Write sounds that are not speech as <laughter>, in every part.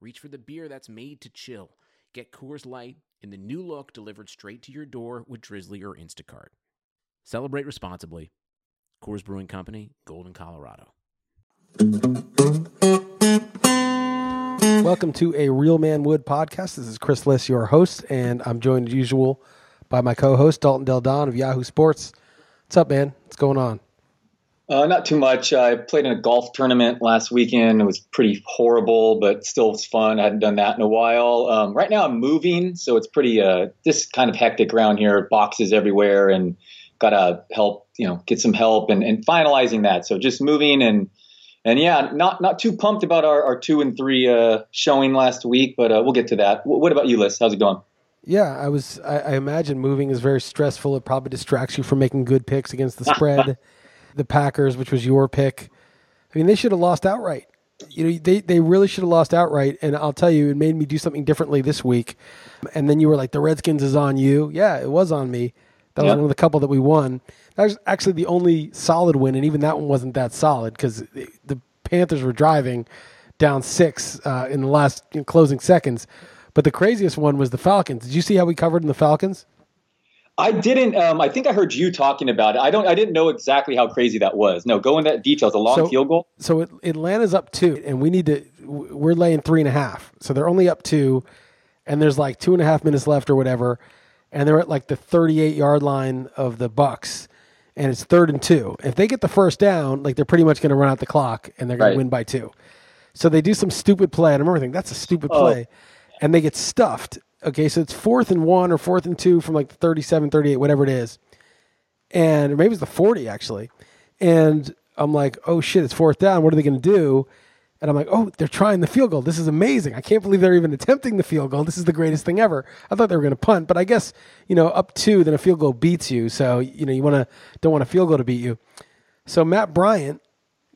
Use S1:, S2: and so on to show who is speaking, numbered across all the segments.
S1: reach for the beer that's made to chill. Get Coors Light in the new look delivered straight to your door with Drizzly or Instacart. Celebrate responsibly. Coors Brewing Company, Golden, Colorado.
S2: Welcome to a Real Man Wood podcast. This is Chris Liss, your host, and I'm joined as usual by my co-host Dalton Del Don of Yahoo Sports. What's up, man? What's going on?
S3: Uh, not too much. I played in a golf tournament last weekend. It was pretty horrible, but still was fun. I hadn't done that in a while. Um, right now, I'm moving, so it's pretty uh, just kind of hectic around here. Boxes everywhere, and gotta help, you know, get some help and, and finalizing that. So just moving and and yeah, not not too pumped about our, our two and three uh, showing last week, but uh, we'll get to that. W- what about you, Liss? How's it going?
S2: Yeah, I was. I, I imagine moving is very stressful. It probably distracts you from making good picks against the spread. <laughs> the Packers, which was your pick. I mean, they should have lost outright. You know, they, they really should have lost outright. And I'll tell you, it made me do something differently this week. And then you were like, the Redskins is on you. Yeah, it was on me. That was
S3: Yep.
S2: one of the couple that we won. That was actually the only solid win, and even that one wasn't that solid because the Panthers were driving down six uh, in the last you know, closing seconds. But the craziest one was the Falcons. Did you see how we covered in the Falcons?
S3: I didn't. Um, I think I heard you talking about it. I don't. I didn't know exactly how crazy that was. No, go into that details. A long
S2: So-
S3: field goal.
S2: so Atlanta's up two, and we need to. We're laying three and a half, so they're only up two, and there's like two and a half minutes left or whatever, and they're at like the 38 yard line of the Bucks, and it's third and two. If they get the first down, like they're pretty much going to run out the clock, and they're going
S3: Right.
S2: to win by two. So they do some stupid play, and I remember thinking that's a stupid
S3: Oh.
S2: play, and they get stuffed. Okay, so it's fourth and one or fourth and two from like the 37, 38, whatever it is and maybe it's the 40 actually. And I'm like, oh shit, it's fourth down. What are they going to do? And I'm like, oh, they're trying the field goal. This is amazing. I can't believe they're even attempting the field goal. This is the greatest thing ever. I thought they were going to punt, but I guess you know, up two, then a field goal beats you. So you know, you want to don't want a field goal to beat you. So Matt Bryant,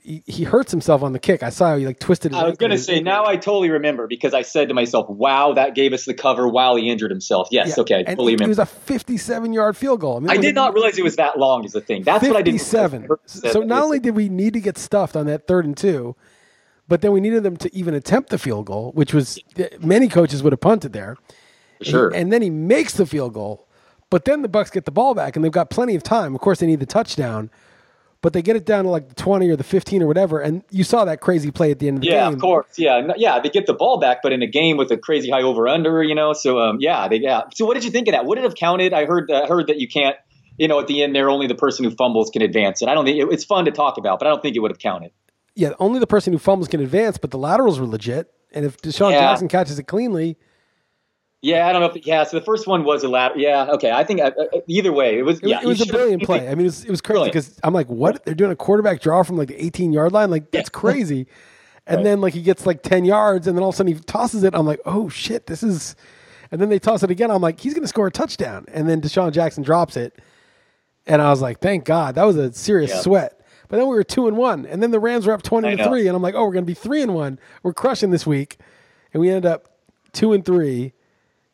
S2: he, he hurts himself on the kick. I saw how he like twisted. His
S3: I was going to say now I totally remember because I said to myself, "Wow, that gave us the cover while he injured himself." Yes,
S2: Yeah.
S3: okay, I
S2: and
S3: totally
S2: it, it was a 57 yard field goal. mean,
S3: I did
S2: a-
S3: not realize it was that long. Is the thing. That's what I didn't.
S2: 57. So not only did we need to get stuffed on that third and two, but then we needed them to even attempt the field goal, which was eh, many coaches would have punted there.
S3: sure.
S2: And then he makes the field goal, but then the Bucks get the ball back and they've got plenty of time. Of course, they need the touchdown, but they get it down to like the 20 or the 15 or whatever. And you saw that crazy play at the end of the
S3: yeah,
S2: game.
S3: Yeah, of course. Yeah, yeah. They get the ball back, but in a game with a crazy high over under, you know. So um, yeah, they yeah. So what did you think of that? Would it have counted? I heard uh, heard that you can't. You know, at the end there, only the person who fumbles can advance it. I don't think it, it's fun to talk about, but I don't think it would have counted.
S2: Yeah, only the person who fumbles can advance, but the laterals were legit. And if Deshaun
S3: Yeah.
S2: Jackson catches it cleanly,
S3: Yeah, I don't know if yeah. So the first one was a lat. Yeah, okay. I think uh, uh, either way, it was.
S2: It,
S3: yeah,
S2: it was a brilliant play. I mean, it was, it was crazy because I'm like, what? They're doing a quarterback draw from like the 18 yard line? Like, that's <laughs> crazy. And
S3: Right.
S2: then, like, he gets like 10 yards, and then all of a sudden he tosses it. I'm like, oh, shit, this is. And then they toss it again. I'm like, he's going to score a touchdown. And then DeSean Jackson drops it. And I was like, thank God. That was a serious
S3: Yeah.
S2: sweat. But then we were two and one. And then the Rams were up 20
S3: I
S2: to three. And I'm like, oh, we're going to be three and one. We're crushing this week. And we ended up two and three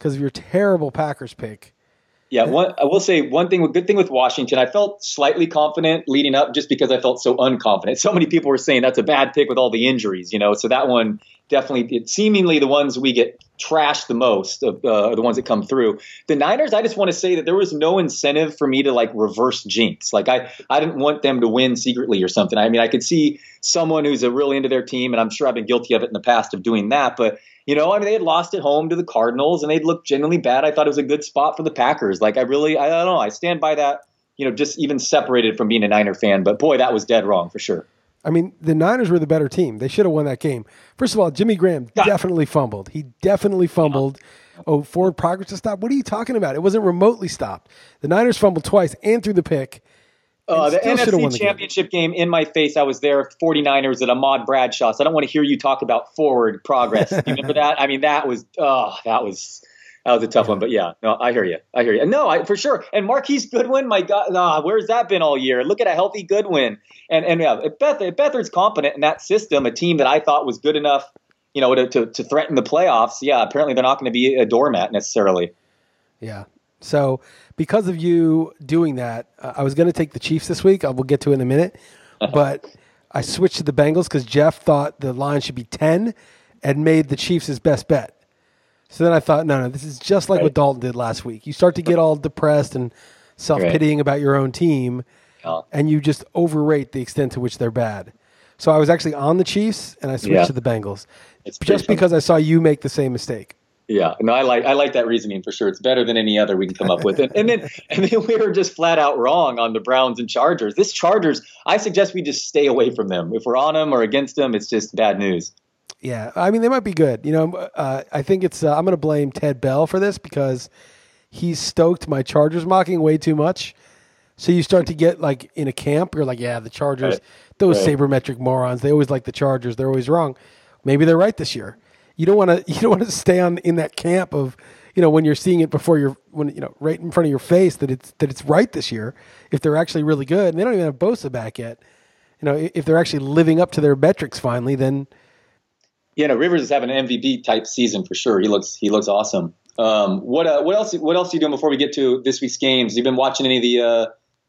S2: because of your terrible Packers pick.
S3: Yeah, one, I will say one thing. Good thing with Washington, I felt slightly confident leading up, just because I felt so unconfident. <laughs> So many people were saying that's a bad pick with all the injuries, you know. So that one definitely, it, seemingly the ones we get trashed the most of uh, are the ones that come through. The Niners, I just want to say that there was no incentive for me to like reverse jinx. Like I, I didn't want them to win secretly or something. I mean, I could see someone who's a really into their team, and I'm sure I've been guilty of it in the past of doing that, but. You know, I mean, they had lost at home to the Cardinals, and they'd looked genuinely bad. I thought it was a good spot for the Packers. Like, I really, I don't know, I stand by that. You know, just even separated from being a Niner fan. But boy, that was dead wrong for sure.
S2: I mean, the Niners were the better team. They should have won that game. First of all, Jimmy Graham
S3: God.
S2: definitely fumbled. He definitely fumbled. Oh, forward progress to stop. What are you talking about? It wasn't remotely stopped. The Niners fumbled twice and threw the pick.
S3: Uh, the NFC
S2: the game.
S3: Championship game in my face. I was there, 49ers at Ahmad Bradshaw. So I don't want to hear you talk about forward progress. you remember that? I mean, that was, oh, that was. That was a tough one, but yeah, no, I hear you. I hear you. No, I for sure. And Marquise Goodwin, my God, ah, where's that been all year? Look at a healthy Goodwin. And and yeah, if, Beth, if Beathard's competent in that system, a team that I thought was good enough, you know, to to, to threaten the playoffs. Yeah, apparently they're not going to be a doormat necessarily.
S2: Yeah. So because of you doing that, uh, I was going to take the Chiefs this week. I will get to it in a minute, but I switched to the Bengals because Jeff thought the line should be ten, and made the Chiefs his best bet. So then I thought, no, no, this is just like what Dalton did last week. You start to get all depressed and self pitying about your own team,
S3: Yeah.
S2: and you just overrate the extent to which they're bad. So I was actually on the Chiefs, and I switched
S3: Yeah.
S2: to the Bengals
S3: It's
S2: just because I saw you make the same mistake.
S3: Yeah, no, I like I like that reasoning for sure. It's better than any other we can come up with. And, and then <laughs> and then we were just flat out wrong on the Browns and Chargers. This Chargers, I suggest we just stay away from them. If we're on them or against them, it's just bad news.
S2: Yeah, I mean they might be good. You know, uh, I think it's. Uh, I'm going to blame Ted Bell for this because he's stoked my Chargers mocking way too much. So you start to get like in a camp, you're like, yeah, the Chargers,
S3: Right.
S2: those
S3: Right.
S2: sabermetric morons. They always like the Chargers. They're always wrong. Maybe they're right this year. You don't want to. <laughs> You don't want to stay on in that camp of, you know, when you're seeing it before you're when you know right in front of your face that it's that it's right this year. If they're actually really good, and they don't even have Bosa back yet. You know, if they're actually living up to their metrics finally, then
S3: Yeah, no, Rivers is having an MVP type season for sure. He looks he looks awesome. Um, what uh, what else what else are you doing before we get to this week's games? You've been watching any of the uh,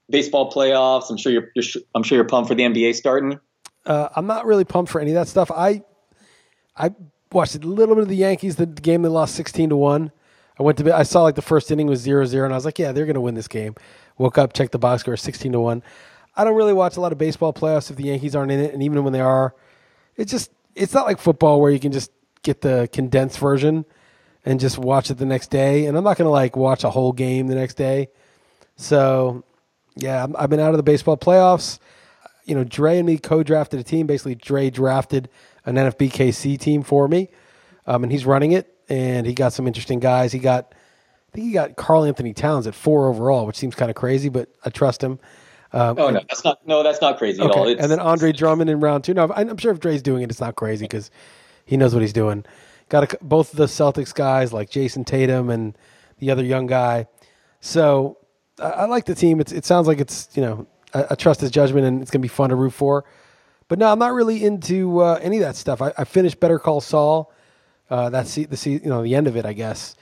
S3: baseball playoffs? I'm sure you're, you're I'm sure you're pumped for the NBA starting.
S2: Uh, I'm not really pumped for any of that stuff. I I watched a little bit of the Yankees, the game they lost 16 to one. I went to bed. I saw like the first inning was 0-0, and I was like, yeah, they're going to win this game. Woke up, checked the box score, 16 to one. I don't really watch a lot of baseball playoffs if the Yankees aren't in it, and even when they are, it's just it's not like football where you can just get the condensed version and just watch it the next day. And I'm not going to like watch a whole game the next day. So yeah, I've been out of the baseball playoffs you know, Dre and me co-drafted a team. Basically, Dre drafted an NFBKC team for me, um, and he's running it. And he got some interesting guys. He got, I think he got Karl-Anthony Towns at four overall, which seems kind of crazy, but I trust him. Um,
S3: Oh no, that's not no, that's not crazy at all.
S2: okay.
S3: It's,
S2: And then Andre Drummond in round two. No, I'm sure if Dre's doing it, it's not crazy because he knows what he's doing. Got a, both of the Celtics guys like Jayson Tatum and the other young guy. So I, I like the team. It's, it sounds like it's you know I, I trust his judgment and it's gonna be fun to root for. But no, I'm not really into uh, any of that stuff. I, I finished Better Call Saul. Uh, that's the, the you know the end of it, I guess,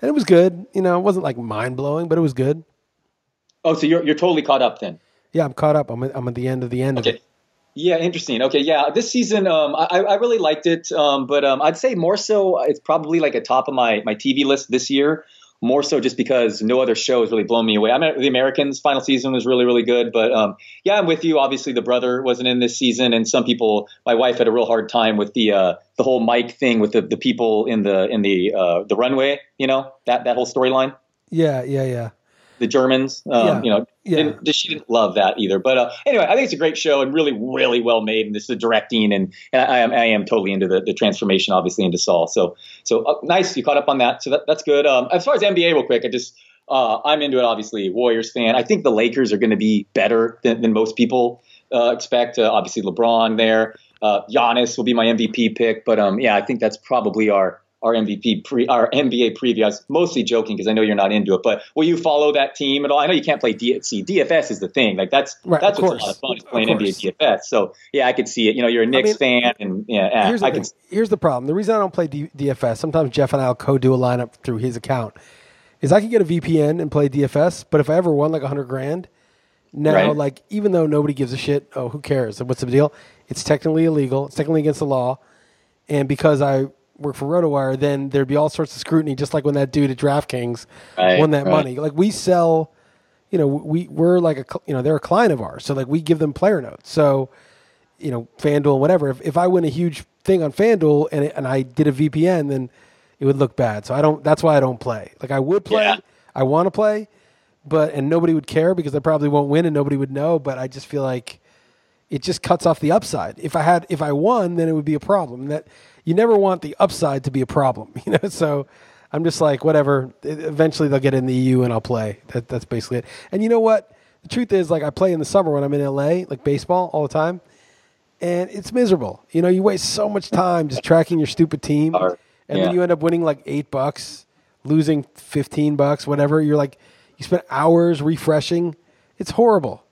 S2: and it was good. You know, it wasn't like mind blowing, but it was good.
S3: oh, so you're you're totally caught up then.
S2: Yeah, I'm caught up. I'm at, I'm at the end of the end of
S3: Okay.
S2: it.
S3: Yeah, interesting. Okay, yeah, this season um, I, I really liked it, um, but um, I'd say more so it's probably like a top of my my TV list this year. More so just because no other show has really blown me away. I mean, The Americans final season was really really good, but um, yeah, I'm with you. Obviously, the brother wasn't in this season, and some people, my wife had a real hard time with the uh, the whole Mike thing with the, the people in the in the uh, the runway. You know that that whole storyline.
S2: Yeah, yeah, yeah.
S3: The Germans. Um,
S2: Yeah.
S3: You know,
S2: Yeah.
S3: didn't, she didn't love that either. But uh, anyway, I think it's a great show and really, really well made. And this is the directing, and, and I, am I am totally into the, the transformation, obviously, into Saul. So so uh, nice, you caught up on that. So that, that's good. Um, as far as NBA, real quick, I just uh, I'm into it. Obviously, Warriors fan. I think the Lakers are going to be better than, than most people uh, expect. Uh, obviously, LeBron there. Uh, Giannis will be my MVP pick. But um, yeah, I think that's probably our our MVP pre our NBA preview. I was mostly joking because I know you're not into it, but will you follow that team at all? I know you can't play DFC. DFS is the thing. Like that's
S2: Right,
S3: that's what's
S2: course.
S3: a lot of fun is playing. NBA DFS. So yeah, I could see it. You know, you're a Knicks
S2: mean,
S3: fan, and yeah,
S2: Here's the
S3: I
S2: thing.
S3: could.
S2: Here's the problem. The reason I don't play D- DFS, sometimes Jeff and I'll co-do a lineup through his account, is I can get a VPN and play DFS. But if I ever won like a hundred grand, now
S3: Right.
S2: like even though nobody gives a shit, oh who cares? What's the deal? It's technically illegal. It's technically against the law, and because I work for RotoWire, then there'd be all sorts of scrutiny, just like when that dude at DraftKings
S3: Right,
S2: won that
S3: right.
S2: money. Like we sell, you know, we we're like a you know they're a client of ours, so like we give them player notes. So you know, FanDuel, whatever. If, if I win a huge thing on FanDuel and it, and I did a VPN, then it would look bad. So I don't. That's why I don't play. Like I would play.
S3: Yeah.
S2: I want to play, but and nobody would care because I probably won't win and nobody would know. But I just feel like it just cuts off the upside. If I had, if I won, then it would be a problem. That you never want the upside to be a problem, <laughs> you know. So I'm just like, whatever. Eventually they'll get in the EU and I'll play. That, that's basically it. And you know what? the truth is, like, I play in the summer when I'm in LA, like baseball all the time, and it's miserable. You know, you waste so much time just tracking your stupid team, and
S3: Yeah.
S2: then you end up winning like eight bucks, losing fifteen bucks, whatever. You're like, you spent hours refreshing. It's horrible.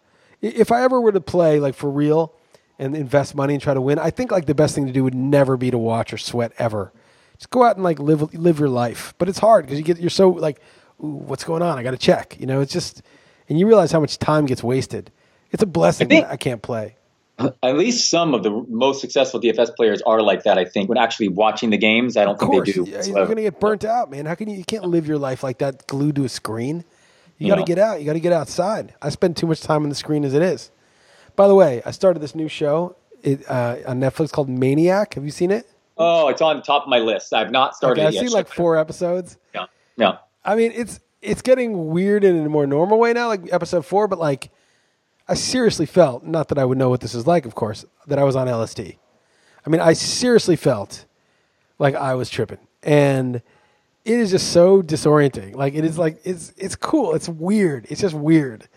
S2: If I ever were to play like for real and invest money and try to win, I think like the best thing to do would never be to watch or sweat ever. Just go out and like live live your life. But it's hard because you get you're so like, Ooh, what's going on? I got to check. You know, it's just, and you realize how much time gets wasted. It's a blessing
S3: think-
S2: that I can't play. <laughs>
S3: At least some of the most successful DFS players are like that. I think when actually watching the games, I don't
S2: Of
S3: think
S2: course,
S3: they do.
S2: yeah, you're going to get burnt out, man. How can you? You can't live your life like that, glued to a screen. You got to
S3: No.
S2: get out. You got to get outside. I spend too much time on the screen as it is. By the way, I started this new show it, uh, on Netflix called Maniac. Have you seen it?
S3: Oh, it's on the top of my list. I've not started
S2: Okay, I've
S3: yet.
S2: seen like four episodes.
S3: Yeah, yeah.
S2: I mean, it's it's getting weird in a more normal way now, like episode four. But like, I seriously felt not that I would know what this is like, of course, that I was on LSD. I mean, I seriously felt like I was tripping, and it is just so disorienting. Like it is like it's it's cool. It's weird. It's just weird.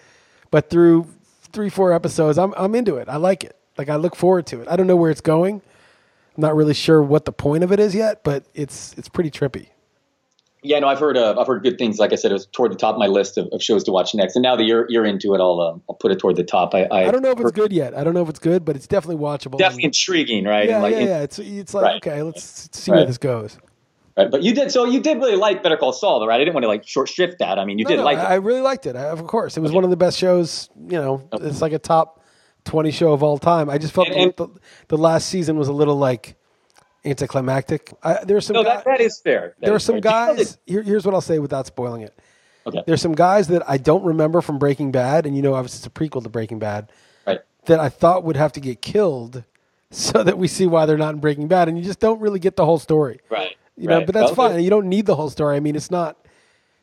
S2: But through three four episodes, I'm I'm into it. I like it. Like I look forward to it. I don't know where it's going. I'm not really sure what the point of it is yet, but it's it's pretty trippy.
S3: Yeah, no, I've heard uh, I've heard good things. Like I said, it was toward the top of my list of, of shows to watch next. And now that you're you're into it, I'll um, I'll put it toward the top. I I,
S2: I don't know if it's good yet. I don't know if it's good, but it's definitely watchable.
S3: Definitely intriguing, right?
S2: Yeah,
S3: like,
S2: yeah, yeah. It's it's like
S3: Right.
S2: okay, let's see where this goes.
S3: Right. But you did so you did really like Better Call Saul, though, right? I didn't want to like short shrift that. I mean, you
S2: No,
S3: did
S2: no,
S3: like
S2: I,
S3: it.
S2: I really liked it. I, of course, it was one of the best shows. You know, it's like a top twenty show of all time. I just felt
S3: And- and-
S2: the, the last season was a little like anticlimactic. I, there were some
S3: no,
S2: guy-
S3: that, that is fair. That
S2: there were
S3: is
S2: some
S3: fair. Do you know
S2: guys. Here, here's what I'll say without spoiling it.
S3: Okay.
S2: There's some guys that I don't remember from Breaking Bad, and you know, obviously it's a prequel to Breaking Bad.
S3: Right.
S2: That I thought would have to get killed, <laughs> so that we see why they're not in Breaking Bad, and you just don't really get the whole story.
S3: Right.
S2: You know, but that's
S3: Well,
S2: fine. You don't need the whole story. I mean, it's not.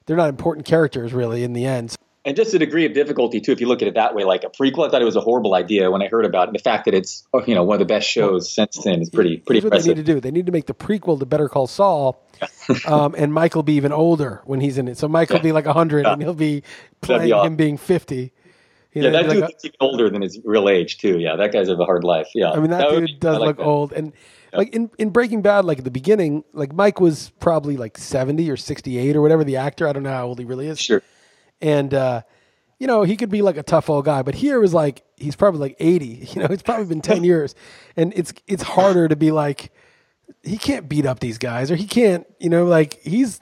S2: They're not important characters really in the end.
S3: And just a degree of difficulty too, if you look at it that way. Like a prequel, I thought it was a horrible idea when I heard about it. The fact that it's oh, you know one of the best shows since then is pretty pretty
S2: Here's what they need to do. They need to make the prequel to Better Call Saul, <laughs> um, and Michael be even older when he's in it. So Michael will be like hundred, and he'll be playing
S3: be awesome.
S2: him being fifty. You
S3: Yeah,
S2: know,
S3: that
S2: like
S3: dude
S2: a-
S3: looks even older than his real age too. Yeah, that guy's have a hard life. Yeah,
S2: I mean, that,
S3: would
S2: dude
S3: be-
S2: does
S3: like
S2: look
S3: that.
S2: old. And like in, in Breaking Bad, like at the beginning, like Mike was probably like 70 or 68 or whatever, the actor. I don't know how old he really is.
S3: Sure.
S2: And, uh, you know, he could be like a tough old guy, but here was like, he's probably like 80. <laughs> You know, it's probably been 10 <laughs> years. And it's, it's harder to be like, he can't beat up these guys or he can't, you know, like he's,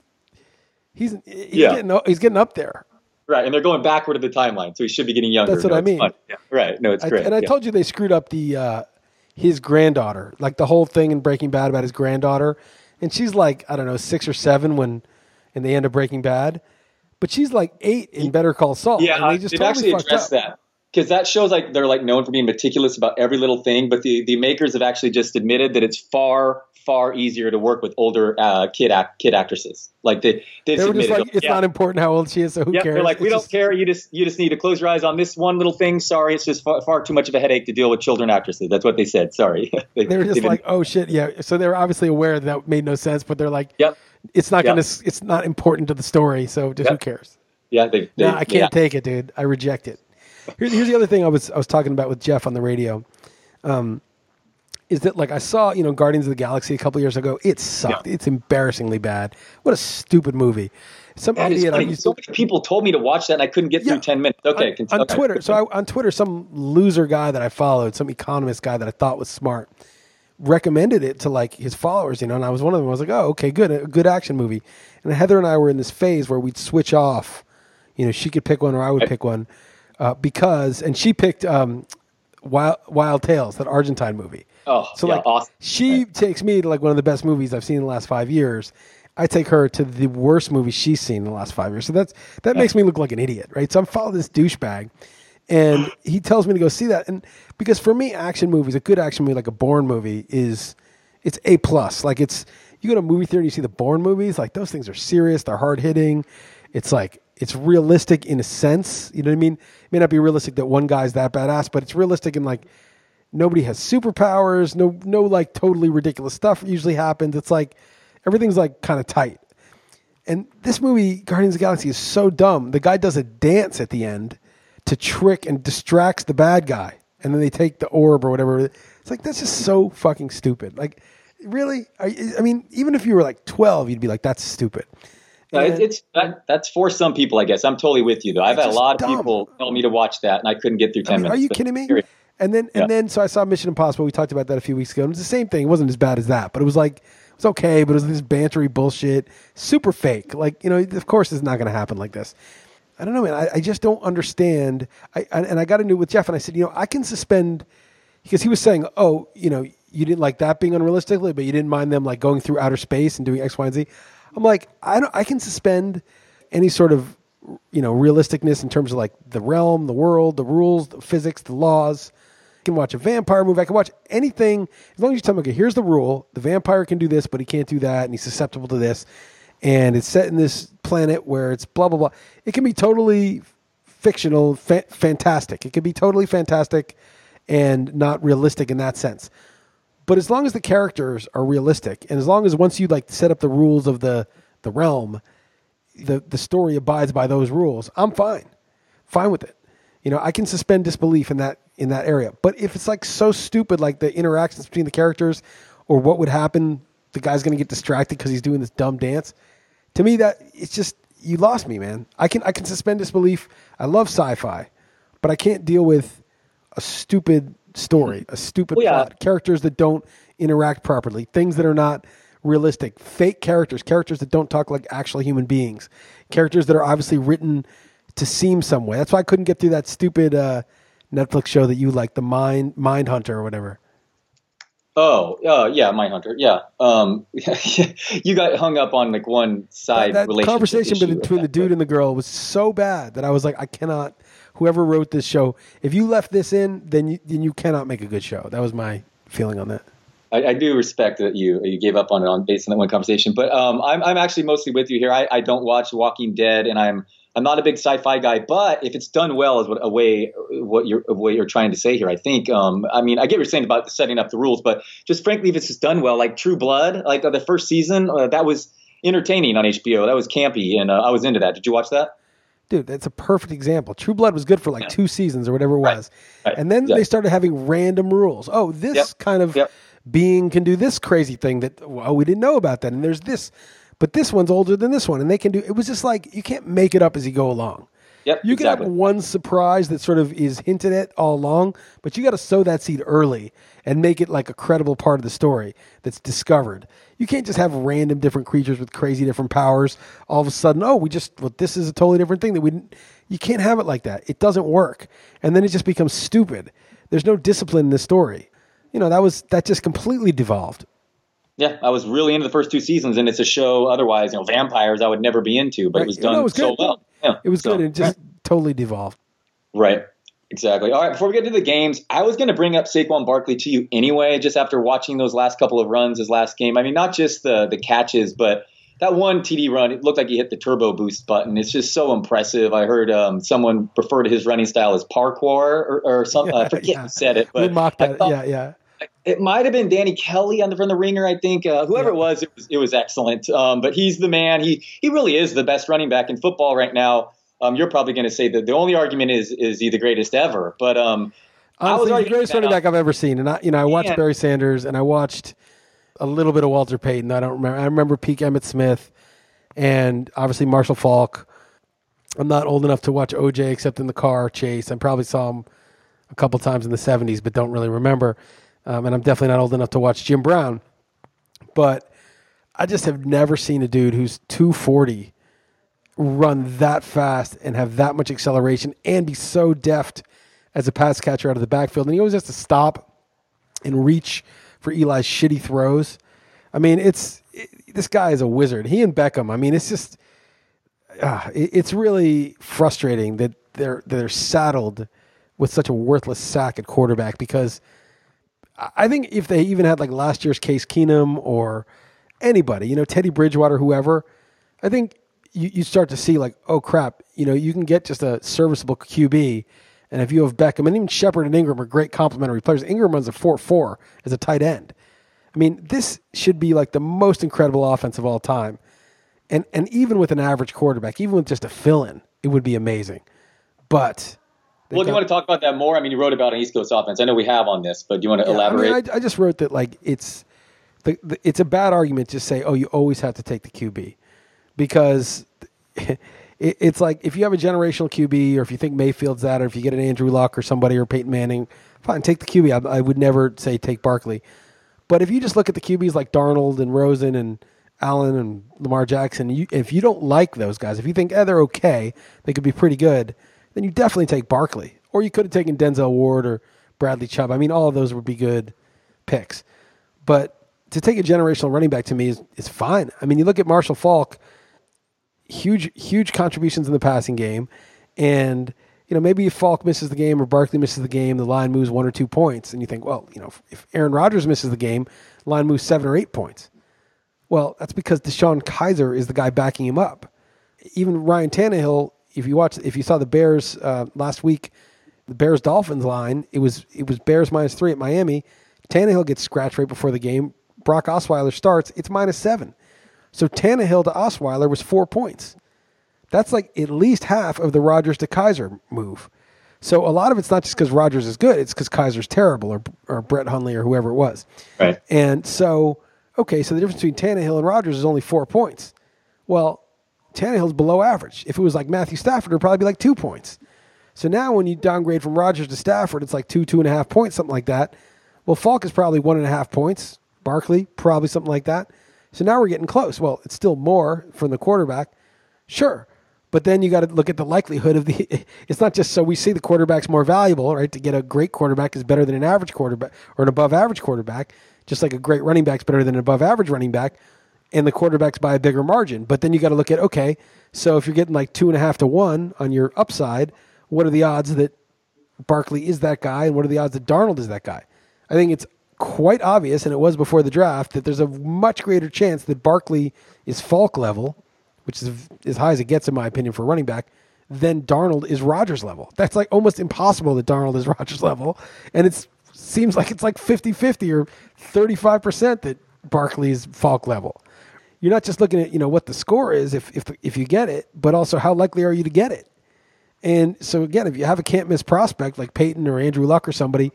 S2: he's, he's,
S3: Yeah.
S2: getting, he's getting up there.
S3: Right, and they're going backward in the timeline, so he should be getting younger.
S2: That's what
S3: No,
S2: I mean.
S3: Yeah. Right. No, it's
S2: I,
S3: great.
S2: and I
S3: yeah.
S2: told you they screwed up the uh, his granddaughter, like the whole thing in Breaking Bad about his granddaughter, and she's like I don't know six or seven when in the end of Breaking Bad, but she's like eight in Better Call Saul.
S3: Yeah,
S2: and they just totally
S3: actually addressed
S2: up.
S3: that because that shows like they're like known for being meticulous about every little thing, but the, the makers have actually just admitted that it's far far easier to work with older uh, kid act, kid actresses. Like they they
S2: They were just
S3: admitted,
S2: like, it's
S3: yeah.
S2: not important how old she is, so who
S3: Yeah,
S2: cares?
S3: they're like, we
S2: It's
S3: don't care. You just you just need to close your eyes on this one little thing. Sorry, it's just far, far too much of a headache to deal with children actresses. That's what they said. Sorry, <laughs>
S2: They were just like, oh shit, yeah. So they were obviously aware that, that made no sense, but they're like,
S3: Yep.
S2: it's not
S3: Yep.
S2: gonna, it's not important to the story, so just who cares?
S3: yeah, they, they
S2: No, I can't
S3: yeah.
S2: take it, dude. I reject it. Here's, here's the other thing I was I was talking about with Jeff on the radio. Um, is that like I saw you know Guardians of the Galaxy a couple years ago? It sucked.
S3: Yeah.
S2: It's embarrassingly bad. What a stupid movie. Some
S3: That
S2: idiot. I
S3: So many people told me to watch that, and I couldn't get
S2: Yeah.
S3: through ten minutes. Okay,
S2: on, on
S3: okay.
S2: Twitter. So I, on Twitter, some loser guy that I followed, some economist guy that I thought was smart, recommended it to like his followers. You know, and I was one of them. I was like, oh, okay, good, a good action movie. And Heather and I were in this phase where we'd switch off. You know, she could pick one or I would pick one uh, because, and she picked um, Wild Wild Tales, that Argentine movie.
S3: Oh,
S2: So
S3: yeah,
S2: like
S3: awesome.
S2: she takes me to like one of the best movies I've seen in the last five years. I take her to the worst movie she's seen in the last five years. So that's that makes me look like an idiot, right? So I'm following this douchebag, and he tells me to go see that. And because for me, action movies, a good action movie like a Bourne movie is it's a plus. Like it's you go to a movie theater and you see the Bourne movies, like those things are serious, they're hard hitting. It's like it's realistic in a sense. You know what I mean? It may not be realistic that one guy's that badass, but it's realistic in like nobody has superpowers no no like totally ridiculous stuff usually happens it's like everything's like kind of tight and this movie guardians of the galaxy is so dumb the guy does a dance at the end to trick and distracts the bad guy, and then they take the orb or whatever. It's like that's just so fucking stupid. Like, really? I, I mean, even if you were like twelve, you'd be like, "That's stupid."
S3: No, it's, it's that, that's for some people, I guess. I'm totally with you, though. I've had a lot of people tell me to watch that, and I couldn't get through ten
S2: I mean,
S3: minutes.
S2: are you kidding me?
S3: Period.
S2: And then and
S3: Yeah.
S2: then so I saw Mission Impossible. We talked about that a few weeks ago. And it was the same thing. It wasn't as bad as that, but it was like it was okay. But it was this bantery bullshit, super fake. Like you know, of course, it's not going to happen like this. I don't know, man. I, I just don't understand. I, I and I got into it with Jeff, and I said, you know, I can suspend because he was saying, oh, you know, you didn't like that being unrealistically, but you didn't mind them like going through outer space and doing X, Y, and Z. I'm like, I don't. I can suspend any sort of you know realisticness in terms of like the realm, the world, the rules, the physics, the laws. I can watch a vampire movie. I can watch anything as long as you tell me, okay, here's the rule: the vampire can do this, but he can't do that, and he's susceptible to this, and it's set in this planet where it's blah blah blah. It can be totally fictional, fa- fantastic. It can be totally fantastic and not realistic in that sense. But as long as the characters are realistic, and as long as once you like set up the rules of the the realm, the the story abides by those rules, I'm fine, fine with it. You know, I can suspend disbelief in that in that area. But if it's like so stupid, like the interactions between the characters, or what would happen, the guy's going to get distracted because he's doing this dumb dance. To me, that it's just you lost me, man. I can I can suspend disbelief. I love sci-fi, but I can't deal with a stupid story, a stupid
S3: Well, yeah.
S2: plot, characters that don't interact properly, things that are not realistic, fake characters, characters that don't talk like actual human beings, characters that are obviously written to seem some way. That's why I couldn't get through that stupid uh, Netflix show that you like, the Mind Mind Hunter or whatever.
S3: Oh, uh, yeah, Mindhunter. Yeah. Um, <laughs> you got hung up on like one side
S2: that
S3: relationship
S2: conversation between the dude
S3: but-
S2: and the girl was so bad that I was like, I cannot. Whoever wrote this show, if you left this in, then you, then you cannot make a good show. That was my feeling on that.
S3: I, I do respect that you you gave up on it on based on that one conversation, but um, I'm I'm actually mostly with you here. I, I don't watch Walking Dead, and I'm I'm not a big sci-fi guy, but if it's done well, is what a way what you're way you're trying to say here. I think. Um, I mean, I get what you're saying about setting up the rules, but just frankly, if it's just done well, like True Blood, like uh, the first season, uh, that was entertaining on HBO. That was campy, and uh, I was into that. Did you watch that?
S2: Dude, that's a perfect example. True Blood was good for like two seasons or whatever it was.
S3: Right.
S2: And then
S3: Yeah.
S2: they started having random rules. Oh, this
S3: Yep.
S2: kind of
S3: Yep.
S2: being can do this crazy thing that, oh, we didn't know about that. And there's this, but this one's older than this one. And they can do, it was just like, you can't make it up as you go along.
S3: Yep,
S2: You can
S3: exactly.
S2: have one surprise that sort of is hinted at all along, but you got to sow that seed early and make it like a credible part of the story that's discovered. You can't just have random different creatures with crazy different powers. All of a sudden, oh, we just well, this is a totally different thing that we. didn't You can't have it like that. It doesn't work, and then it just becomes stupid. There's no discipline in the story. You know that was that just completely devolved.
S3: Yeah, I was really into the first two seasons, and it's a show. Otherwise, you know, vampires I would never be into, but
S2: Right.
S3: it was
S2: No,
S3: done
S2: it was
S3: so well. Yeah,
S2: It was
S3: so-
S2: good it just totally devolved.
S3: Right. Exactly. All right. Before we get to the games, I was going to bring up Saquon Barkley to you anyway, just after watching those last couple of runs, his last game. I mean, not just the the catches, but that one TD run, it looked like he hit the turbo boost button. It's just so impressive. I heard um, someone refer to his running style as parkour or, or something. I <laughs> forget
S2: Yeah.
S3: who said it,
S2: we
S3: but
S2: mocked that.
S3: thought-
S2: yeah, yeah.
S3: It might have been Danny Kelly on the from the Ringer, I think. Uh, whoever
S2: Yeah.
S3: it was, it was it was excellent. Um, but he's the man. He he really is the best running back in football right now. Um, you're probably going to say that the only argument is is he the greatest ever. But um, I was
S2: Honestly, the greatest running back I've ever seen. And I, you know, I watched
S3: Yeah.
S2: Barry Sanders and I watched a little bit of Walter Payton. I don't remember. I remember peak Emmitt Smith and obviously Marshall Faulk. I'm not old enough to watch OJ except in the car chase. I probably saw him a couple times in the 70s, but don't really remember. Um, and I'm definitely not old enough to watch Jim Brown. But I just have never seen a dude who's 240 run that fast and have that much acceleration and be so deft as a pass catcher out of the backfield. And he always has to stop and reach for Eli's shitty throws. I mean, it's it, this guy is a wizard. He and Beckham. I mean, it's just uh, it, it's really frustrating that they're they're saddled with such a worthless sack at quarterback because I- think if they even had like last year's Case Keenum or anybody, you know, Teddy Bridgewater, whoever, I think you, you start to see like, oh crap, you know, you can get just a serviceable QB. And if you have Beckham and even Shepard and Engram are great complementary players, Engram runs a 4 4 as a tight end. I mean, this should be like the most incredible offense of all time. And, and even with an average quarterback, even with just a fill in, it would be amazing. But
S3: well, do you want to talk about that more? I mean, you wrote about an East Coast offense. I know we have on this, but do you want to yeah, elaborate?
S2: I, mean, I, I, just wrote that like it's the, the, it's a bad argument to say, oh, you always have to take the QB because <laughs> it, it's like if you have a generational QB or if you think Mayfield's that or if you get an Andrew Luck or somebody or Peyton Manning, fine, take the QB. I, I would never say take Barkley. But if you just look at the QBs like Darnold and Rosen and Allen and Lamar Jackson, you, if you don't like those guys, if you think eh, they're okay, they could be pretty good, then you definitely take Barkley. Or you could have taken Denzel Ward or Bradley Chubb. I mean, all of those would be good picks. But to take a generational running back to me is, is fine. I mean, you look at Marshall Faulk, huge, huge contributions in the passing game. And, you know, maybe if Faulk misses the game or Barkley misses the game, the line moves one or two points. And you think, well, you know, if Aaron Rodgers misses the game, line moves seven or eight points. Well, that's because DeShone Kizer is the guy backing him up. Even Ryan Tannehill, if you watch, if you saw the Bears uh, last week, the Bears Dolphins line, it was it was Bears minus three at Miami. Tannehill gets scratched right before the game. Brock Osweiler starts. It's minus seven. So Tannehill to Osweiler was four points. That's like at least half of the Rodgers to Kizer move. So a lot of it's not just because Rodgers is good; it's because Kizer's terrible, or or Brett Hundley, or whoever it was.
S3: Right.
S2: And so okay, so the difference between Tannehill and Rodgers is only four points. Well, Tannehill's below average. If it was like Matthew Stafford, it'd probably be like two points. So now when you downgrade from Rodgers to Stafford, it's like two, two and a half points, something like that. Well, Faulk is probably one and a half points. Barkley, probably something like that. So now we're getting close. Well, it's still more from the quarterback. Sure. But then you got to look at the likelihood of the. <laughs> It's not just so we see the quarterback's more valuable, right? To get a great quarterback is better than an average quarterback or an above average quarterback just like a great running back's better than an above average running back, and the quarterback's by a bigger margin. But then you got to look at okay, so if you're getting like two and a half to one on your upside, what are the odds that Barkley is that guy, and what are the odds that Darnold is that guy? I think it's quite obvious, and it was before the draft, that there's a much greater chance that Barkley is Faulk level, which is as high as it gets in my opinion for running back, than Darnold is Rodgers level. That's like almost impossible that Darnold is <laughs> Rodgers level, and it's seems like it's like 50-50 or 35% that Barkley's Faulk level. You're not just looking at, you know, what the score is if if if you get it, but also how likely are you to get it? And so again, if you have a can't miss prospect like Peyton or Andrew Luck or somebody,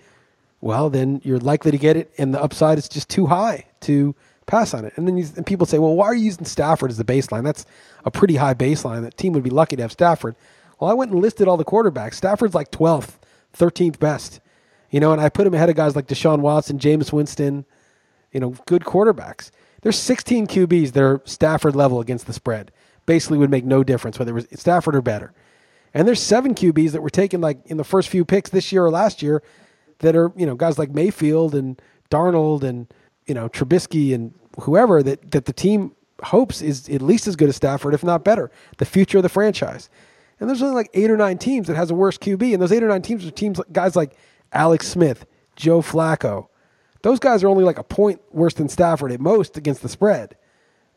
S2: well, then you're likely to get it and the upside is just too high to pass on it. And then you, and people say, well, why are you using Stafford as the baseline? That's a pretty high baseline. That team would be lucky to have Stafford. Well, I went and listed all the quarterbacks. Stafford's like 12th, 13th best. You know, and I put him ahead of guys like Deshaun Watson, Jameis Winston, you know, good quarterbacks. There's 16 QBs that are Stafford level against the spread. Basically, would make no difference whether it was Stafford or better. And there's seven QBs that were taken like in the first few picks this year or last year that are, you know, guys like Mayfield and Darnold and, you know, Trubisky and whoever that, that the team hopes is at least as good as Stafford, if not better. The future of the franchise. And there's only like eight or nine teams that has a worse QB. And those eight or nine teams are teams like guys like Alex Smith, Joe Flacco. Those guys are only like a point worse than Stafford at most against the spread.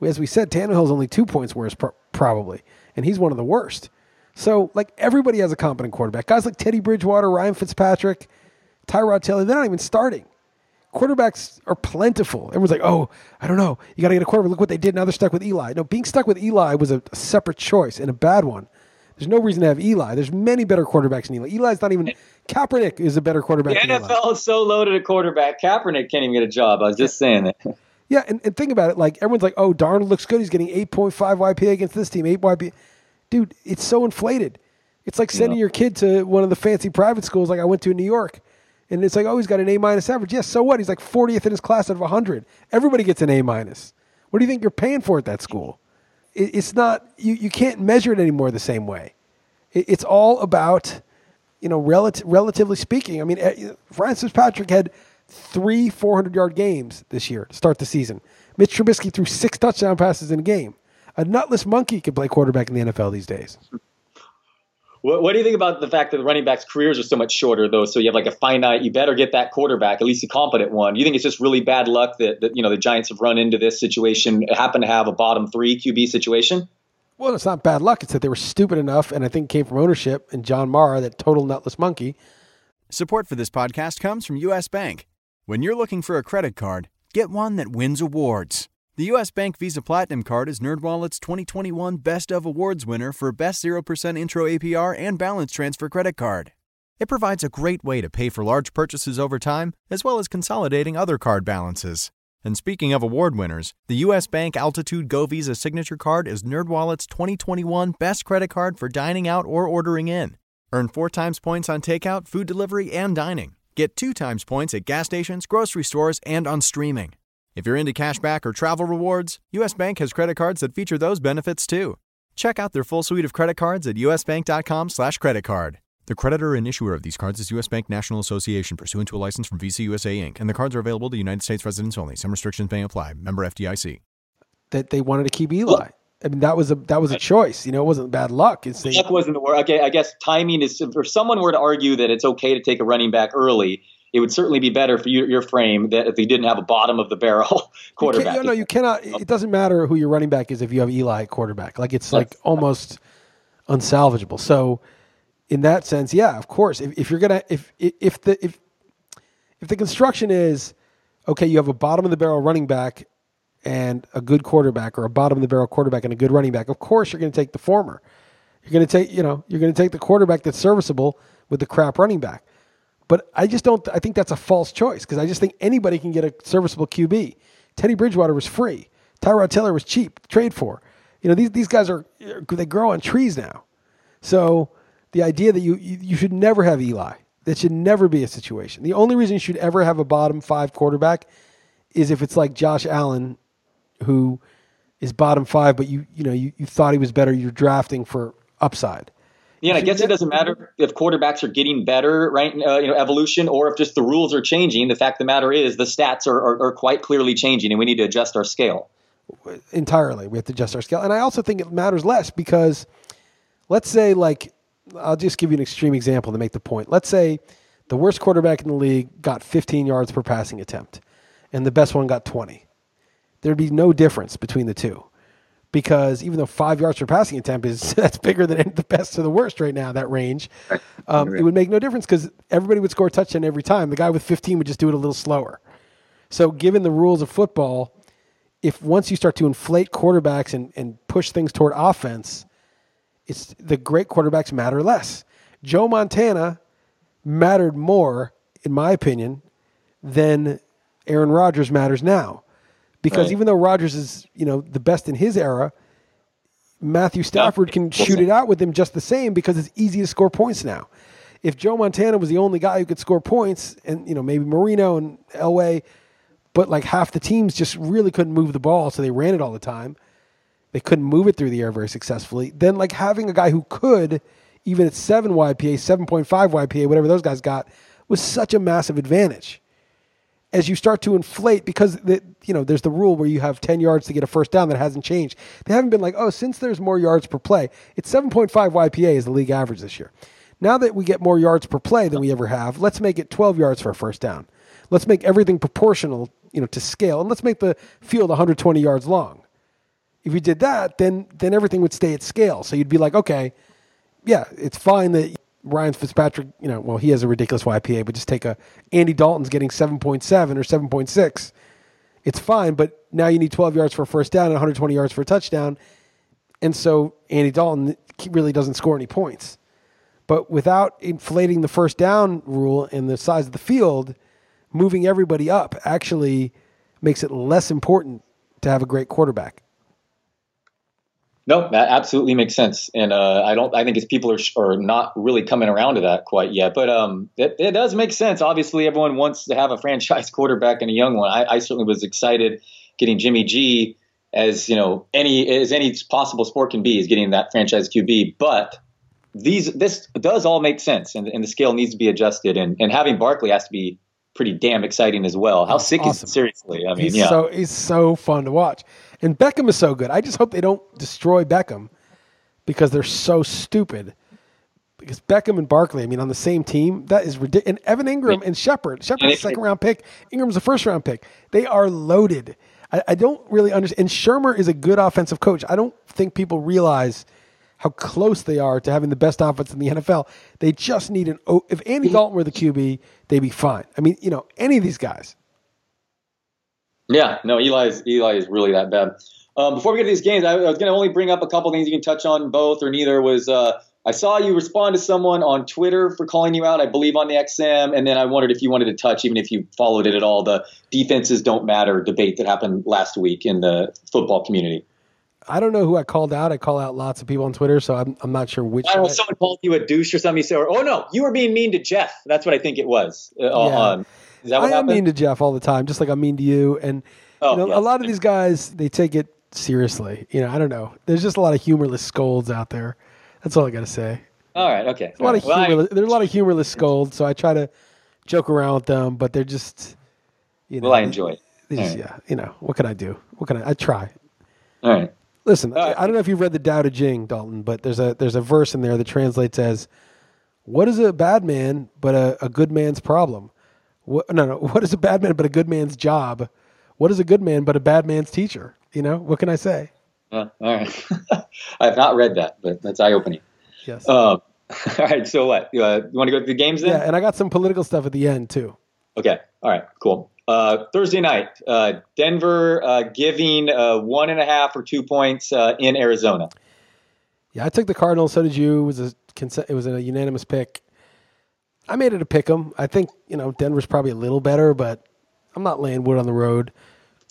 S2: As we said, Tannehill's only two points worse, probably, and he's one of the worst. So, like, everybody has a competent quarterback. Guys like Teddy Bridgewater, Ryan Fitzpatrick, Tyrod Taylor, they're not even starting. Quarterbacks are plentiful. Everyone's like, oh, I don't know. You got to get a quarterback. Look what they did. Now they're stuck with Eli. No, being stuck with Eli was a, a separate choice and a bad one. There's no reason to have Eli. There's many better quarterbacks than Eli. Eli's not even Kaepernick is a better quarterback.
S3: The NFL is so loaded at quarterback. Kaepernick can't even get a job. I was just saying that. <laughs>
S2: Yeah, and, and think about it. Like everyone's like, "Oh, Darnold looks good. He's getting 8.5 YPA against this team. 8 YPA." Dude, it's so inflated. It's like sending yeah. your kid to one of the fancy private schools like I went to in New York. And it's like, oh, he's got an A minus average. Yes, so what? He's like 40th in his class out of 100. Everybody gets an A minus. What do you think you're paying for at that school? It, it's not, you, you can't measure it anymore the same way. It, it's all about you know, relative, relatively speaking, I mean, eh, Fitzpatrick had three 400 yard games this year to start the season. Mitch Trubisky threw six touchdown passes in a game. A nutless monkey can play quarterback in the NFL these days.
S3: What, what, do you think about the fact that the running backs' careers are so much shorter, though? So you have like a finite. You better get that quarterback, at least a competent one. You think it's just really bad luck that, that you know the Giants have run into this situation, happen to have a bottom three QB situation?
S2: Well, it's not bad luck. It's that they were stupid enough, and I think came from ownership and John Mara, that total nutless monkey.
S4: Support for this podcast comes from U.S. Bank. When you're looking for a credit card, get one that wins awards. The U.S. Bank Visa Platinum Card is NerdWallet's 2021 Best of Awards winner for Best 0% Intro APR and Balance Transfer Credit Card. It provides a great way to pay for large purchases over time, as well as consolidating other card balances. And speaking of award winners, the U.S. Bank Altitude Go Visa Signature Card is NerdWallet's 2021 best credit card for dining out or ordering in. Earn four times points on takeout, food delivery, and dining. Get two times points at gas stations, grocery stores, and on streaming. If you're into cashback or travel rewards, U.S. Bank has credit cards that feature those benefits too. Check out their full suite of credit cards at usbank.com slash credit card. The creditor and issuer of these cards is U.S. Bank National Association pursuant to a license from Visa USA Inc., and the cards are available to United States residents only. Some restrictions may apply. Member FDIC.
S2: That they wanted to keep Eli. I mean, that was a that was a choice. You know, it wasn't bad luck. It's
S3: luck wasn't the word. Okay, I guess timing is. If someone were to argue that it's okay to take a running back early, it would certainly be better for you, your frame that if you didn't have a bottom of the barrel <laughs> quarterback.
S2: You no, you cannot. It doesn't matter who your running back is if you have Eli at quarterback. Like it's like almost unsalvageable. So in that sense, yeah, of course. If, if you're gonna if if the if if the construction is okay, you have a bottom of the barrel running back and a good quarterback, or a bottom of the barrel quarterback and a good running back. Of course, you're going to take the former. You're going to take you know you're going to take the quarterback that's serviceable with the crap running back. But I just don't. I think that's a false choice because I just think anybody can get a serviceable QB. Teddy Bridgewater was free. Tyrod Taylor was cheap trade for. You know these these guys are they grow on trees now. So the idea that you, you, should never have Eli. That should never be a situation. The only reason you should ever have a bottom five quarterback is if it's like Josh Allen, who is bottom five, but you you know you, you thought he was better. You're drafting for upside.
S3: Yeah, I guess it doesn't matter if quarterbacks are getting better, right? Uh, you know, evolution, or if just the rules are changing. The fact of the matter is, the stats are, are, are quite clearly changing, and we need to adjust our scale.
S2: Entirely, we have to adjust our scale, and I also think it matters less because, let's say, like I'll just give you an extreme example to make the point. Let's say the worst quarterback in the league got 15 yards per passing attempt, and the best one got 20. There'd be no difference between the two, because even though five yards per passing attempt is <laughs> that's bigger than the best to the worst right now, that range, um, it would make no difference because everybody would score a touchdown every time. The guy with 15 would just do it a little slower. So, given the rules of football, if once you start to inflate quarterbacks and, and push things toward offense it's the great quarterbacks matter less. Joe Montana mattered more, in my opinion, than Aaron Rodgers matters now. Because right. even though Rodgers is, you know, the best in his era, Matthew Stafford can shoot it out with him just the same because it's easy to score points now. If Joe Montana was the only guy who could score points, and you know maybe Marino and Elway, but like half the teams just really couldn't move the ball, so they ran it all the time. They couldn't move it through the air very successfully. Then, like having a guy who could, even at seven YPA, seven point five YPA, whatever those guys got, was such a massive advantage. As you start to inflate, because the, you know there's the rule where you have ten yards to get a first down that hasn't changed. They haven't been like, oh, since there's more yards per play, it's seven point five YPA is the league average this year. Now that we get more yards per play than we ever have, let's make it 12 yards for a first down. Let's make everything proportional, you know, to scale, and let's make the field 120 yards long. If you did that, then then everything would stay at scale. So you'd be like, okay, yeah, it's fine that Ryan Fitzpatrick, you know, well, he has a ridiculous YPA, but just take a Andy Dalton's getting 7.7 or 7.6. It's fine, but now you need 12 yards for a first down and 120 yards for a touchdown. And so Andy Dalton really doesn't score any points. But without inflating the first down rule and the size of the field, moving everybody up actually makes it less important to have a great quarterback.
S3: No, that absolutely makes sense, and uh, I don't. I think it's people are are not really coming around to that quite yet, but um, it, it does make sense. Obviously, everyone wants to have a <laughs> franchise quarterback and a young one. I, I certainly was excited getting Jimmy G as you know any as any possible sport can be is getting that franchise QB, but these this does all make sense, and, and the scale needs to be adjusted, and and having Barkley has to be pretty damn exciting as well. How sick awesome. is it? Seriously, I mean,
S2: he's
S3: yeah.
S2: so he's so fun to watch. And Beckham is so good. I just hope they don't destroy Beckham because they're so stupid. Because Beckham and Barkley, I mean, on the same team, that is ridiculous. And Evan Engram and Shepard. Shepard's a second round pick. Engram's a first round pick. They are loaded. I, I don't really understand. And Shurmur is a good offensive coach. I don't think people realize how close they are to having the best offense in the NFL. They just need an. If Andy Dalton were the QB, they'd be fine. I mean, you know, any of these guys.
S3: Yeah, no, Eli is Eli is really that bad. Um, before we get to these games, I, I was going to only bring up a couple things you can touch on both or neither. Was uh, I saw you respond to someone on Twitter for calling you out, I believe on the XM, and then I wondered if you wanted to touch, even if you followed it at all, the defenses don't matter debate that happened last week in the football community.
S2: I don't know who I called out. I call out lots of people on Twitter, so I'm, I'm not sure which.
S3: I don't know, someone called you a douche or something. You said, "Oh no, you were being mean to Jeff." That's what I think it was. Uh,
S2: Yeah.
S3: on- is that what
S2: I am
S3: happened?
S2: mean to Jeff all the time, just like I'm mean to you. And
S3: Oh,
S2: you know,
S3: yes.
S2: a lot of these guys they take it seriously. You know, I don't know. There's just a lot of humorless scolds out there. That's all I got to say.
S3: All right, okay.
S2: A lot of
S3: right. Well, I-
S2: there's a lot of humorless scolds, so I try to joke around with them, but they're just, you know,
S3: well, I enjoy it.
S2: they just-
S3: right.
S2: yeah, you know, what can I do? What can I? I try.
S3: All right.
S2: Listen,
S3: All right.
S2: I I don't know if you've read the Tao Te Ching, Dalton, but there's a there's a verse in there that translates as, "What is a bad man but a, a good man's problem? What, no, no. What is a bad man but a good man's job? What is a good man but a bad man's teacher? You know, what can I say?
S3: Uh, all right. <laughs> I have not read that, but that's eye opening.
S2: Yes.
S3: Um, <laughs> all right. So what? You, uh, you want to go to the games then?
S2: yeah, and I got some political stuff at the end too.
S3: Okay. All right. Cool. Uh, Thursday night, uh, Denver uh, giving uh, one and a half or two points uh, in Arizona.
S2: Yeah, I took the Cardinals. So did you. It was a it was a unanimous pick. I made it a pick 'em. I think you know Denver's probably a little better, but I'm not laying wood on the road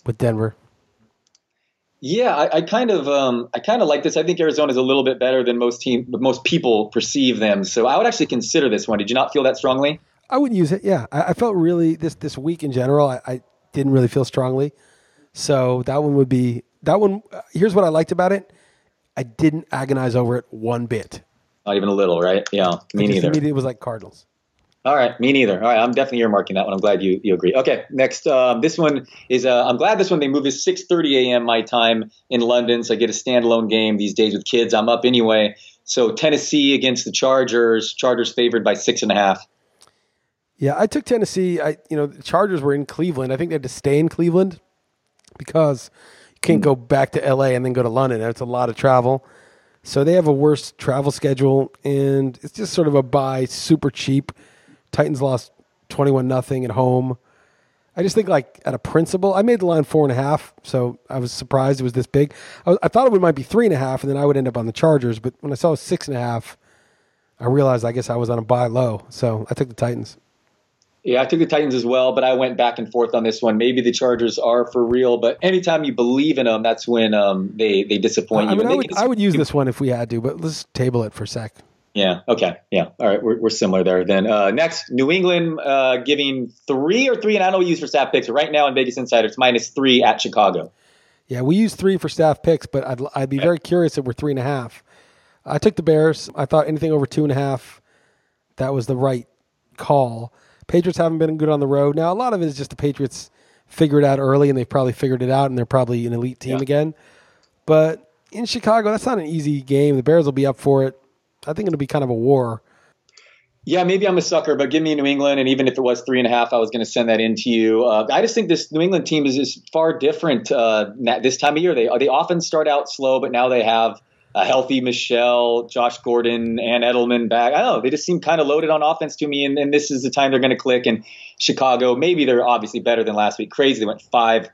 S2: with Denver.
S3: Yeah, I, I kind of, um, I kind of like this. I think Arizona is a little bit better than most team, most people perceive them. So I would actually consider this one. Did you not feel that strongly?
S2: I wouldn't use it. Yeah, I, I felt really this this week in general. I, I didn't really feel strongly, so that one would be that one. uh, Here's what I liked about it: I didn't agonize over it one bit.
S3: Not even a little, right? Yeah, me neither.
S2: immediately was like Cardinals.
S3: All right, me neither. All right, I'm definitely earmarking that one. I'm glad you, you agree. Okay, next. Um, this one is. Uh, I'm glad this one they moved to 6:30 a.m. my time in London, so I get a standalone game these days with kids. I'm up anyway. So Tennessee against the Chargers. Chargers favored by six and a half.
S2: Yeah, I took Tennessee. I you know the Chargers were in Cleveland. I think they had to stay in Cleveland because you can't go back to L.A. and then go to London. It's a lot of travel. So they have a worse travel schedule, and it's just sort of a buy, super cheap. Titans lost twenty-one nothing at home. I just think like at a principle, I made the line four and a half, so I was surprised it was this big. I, was, I thought it would might be three and a half, and then I would end up on the Chargers. But when I saw it was six and a half, I realized I guess I was on a buy low, so I took the Titans.
S3: Yeah, I took the Titans as well, but I went back and forth on this one. Maybe the Chargers are for real, but anytime you believe in them, that's when um, they they disappoint
S2: I
S3: you.
S2: mean, I
S3: they
S2: would, I would use this one if we had to, but let's table it for a sec.
S3: Yeah. Okay. Yeah. All right. We're, we're similar there. Then uh, next, New England uh, giving three or three, and I don't use for staff picks. Right now in Vegas Insider, it's minus three at Chicago.
S2: Yeah, we use three for staff picks, but I'd, I'd be very curious if we're three and a half. I took the Bears. I thought anything over two and a half, that was the right call. Patriots haven't been good on the road. Now, a lot of it is just the Patriots figured it out early, and they've probably figured it out, and they're probably an elite team
S3: Yeah.
S2: again. But in Chicago, that's not an easy game. The Bears will be up for it. I think it'll be kind of a war.
S3: Yeah, maybe I'm a sucker, but give me New England, and even if it was three and a half, I was going to send that in to you. Uh, I just think this New England team is, is far different uh, this time of year. They they often start out slow, but now they have a healthy Michel, Josh Gordon, and Edelman back. I don't know. They just seem kind of loaded on offense to me, and, and this is the time they're going to click. And Chicago, maybe they're obviously better than last week. Crazy, they went five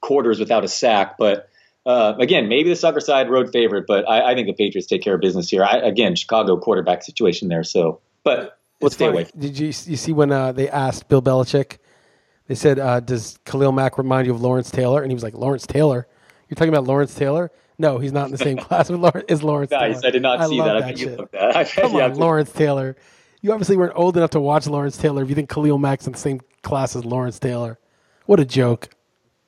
S3: quarters without a sack, but. Uh, again, maybe the sucker side road favorite, but I, I think the Patriots take care of business here. I, again, Chicago quarterback situation there, so but let's stay away.
S2: Did you you see when uh, they asked Bill Belichick? They said, uh, "Does Khalil Mack remind you of Lawrence Taylor?" And he was like, "Lawrence Taylor? You're talking about Lawrence Taylor? No, he's not in the same <laughs> class with Lawrence. Is Lawrence
S3: Nice.
S2: Taylor?
S3: I did not see
S2: love
S3: that. I
S2: that
S3: bet you looked that. I <laughs>
S2: Come on, Lawrence Taylor. You obviously weren't old enough to watch Lawrence Taylor if you think Khalil Mack's in the same class as Lawrence Taylor. What a joke!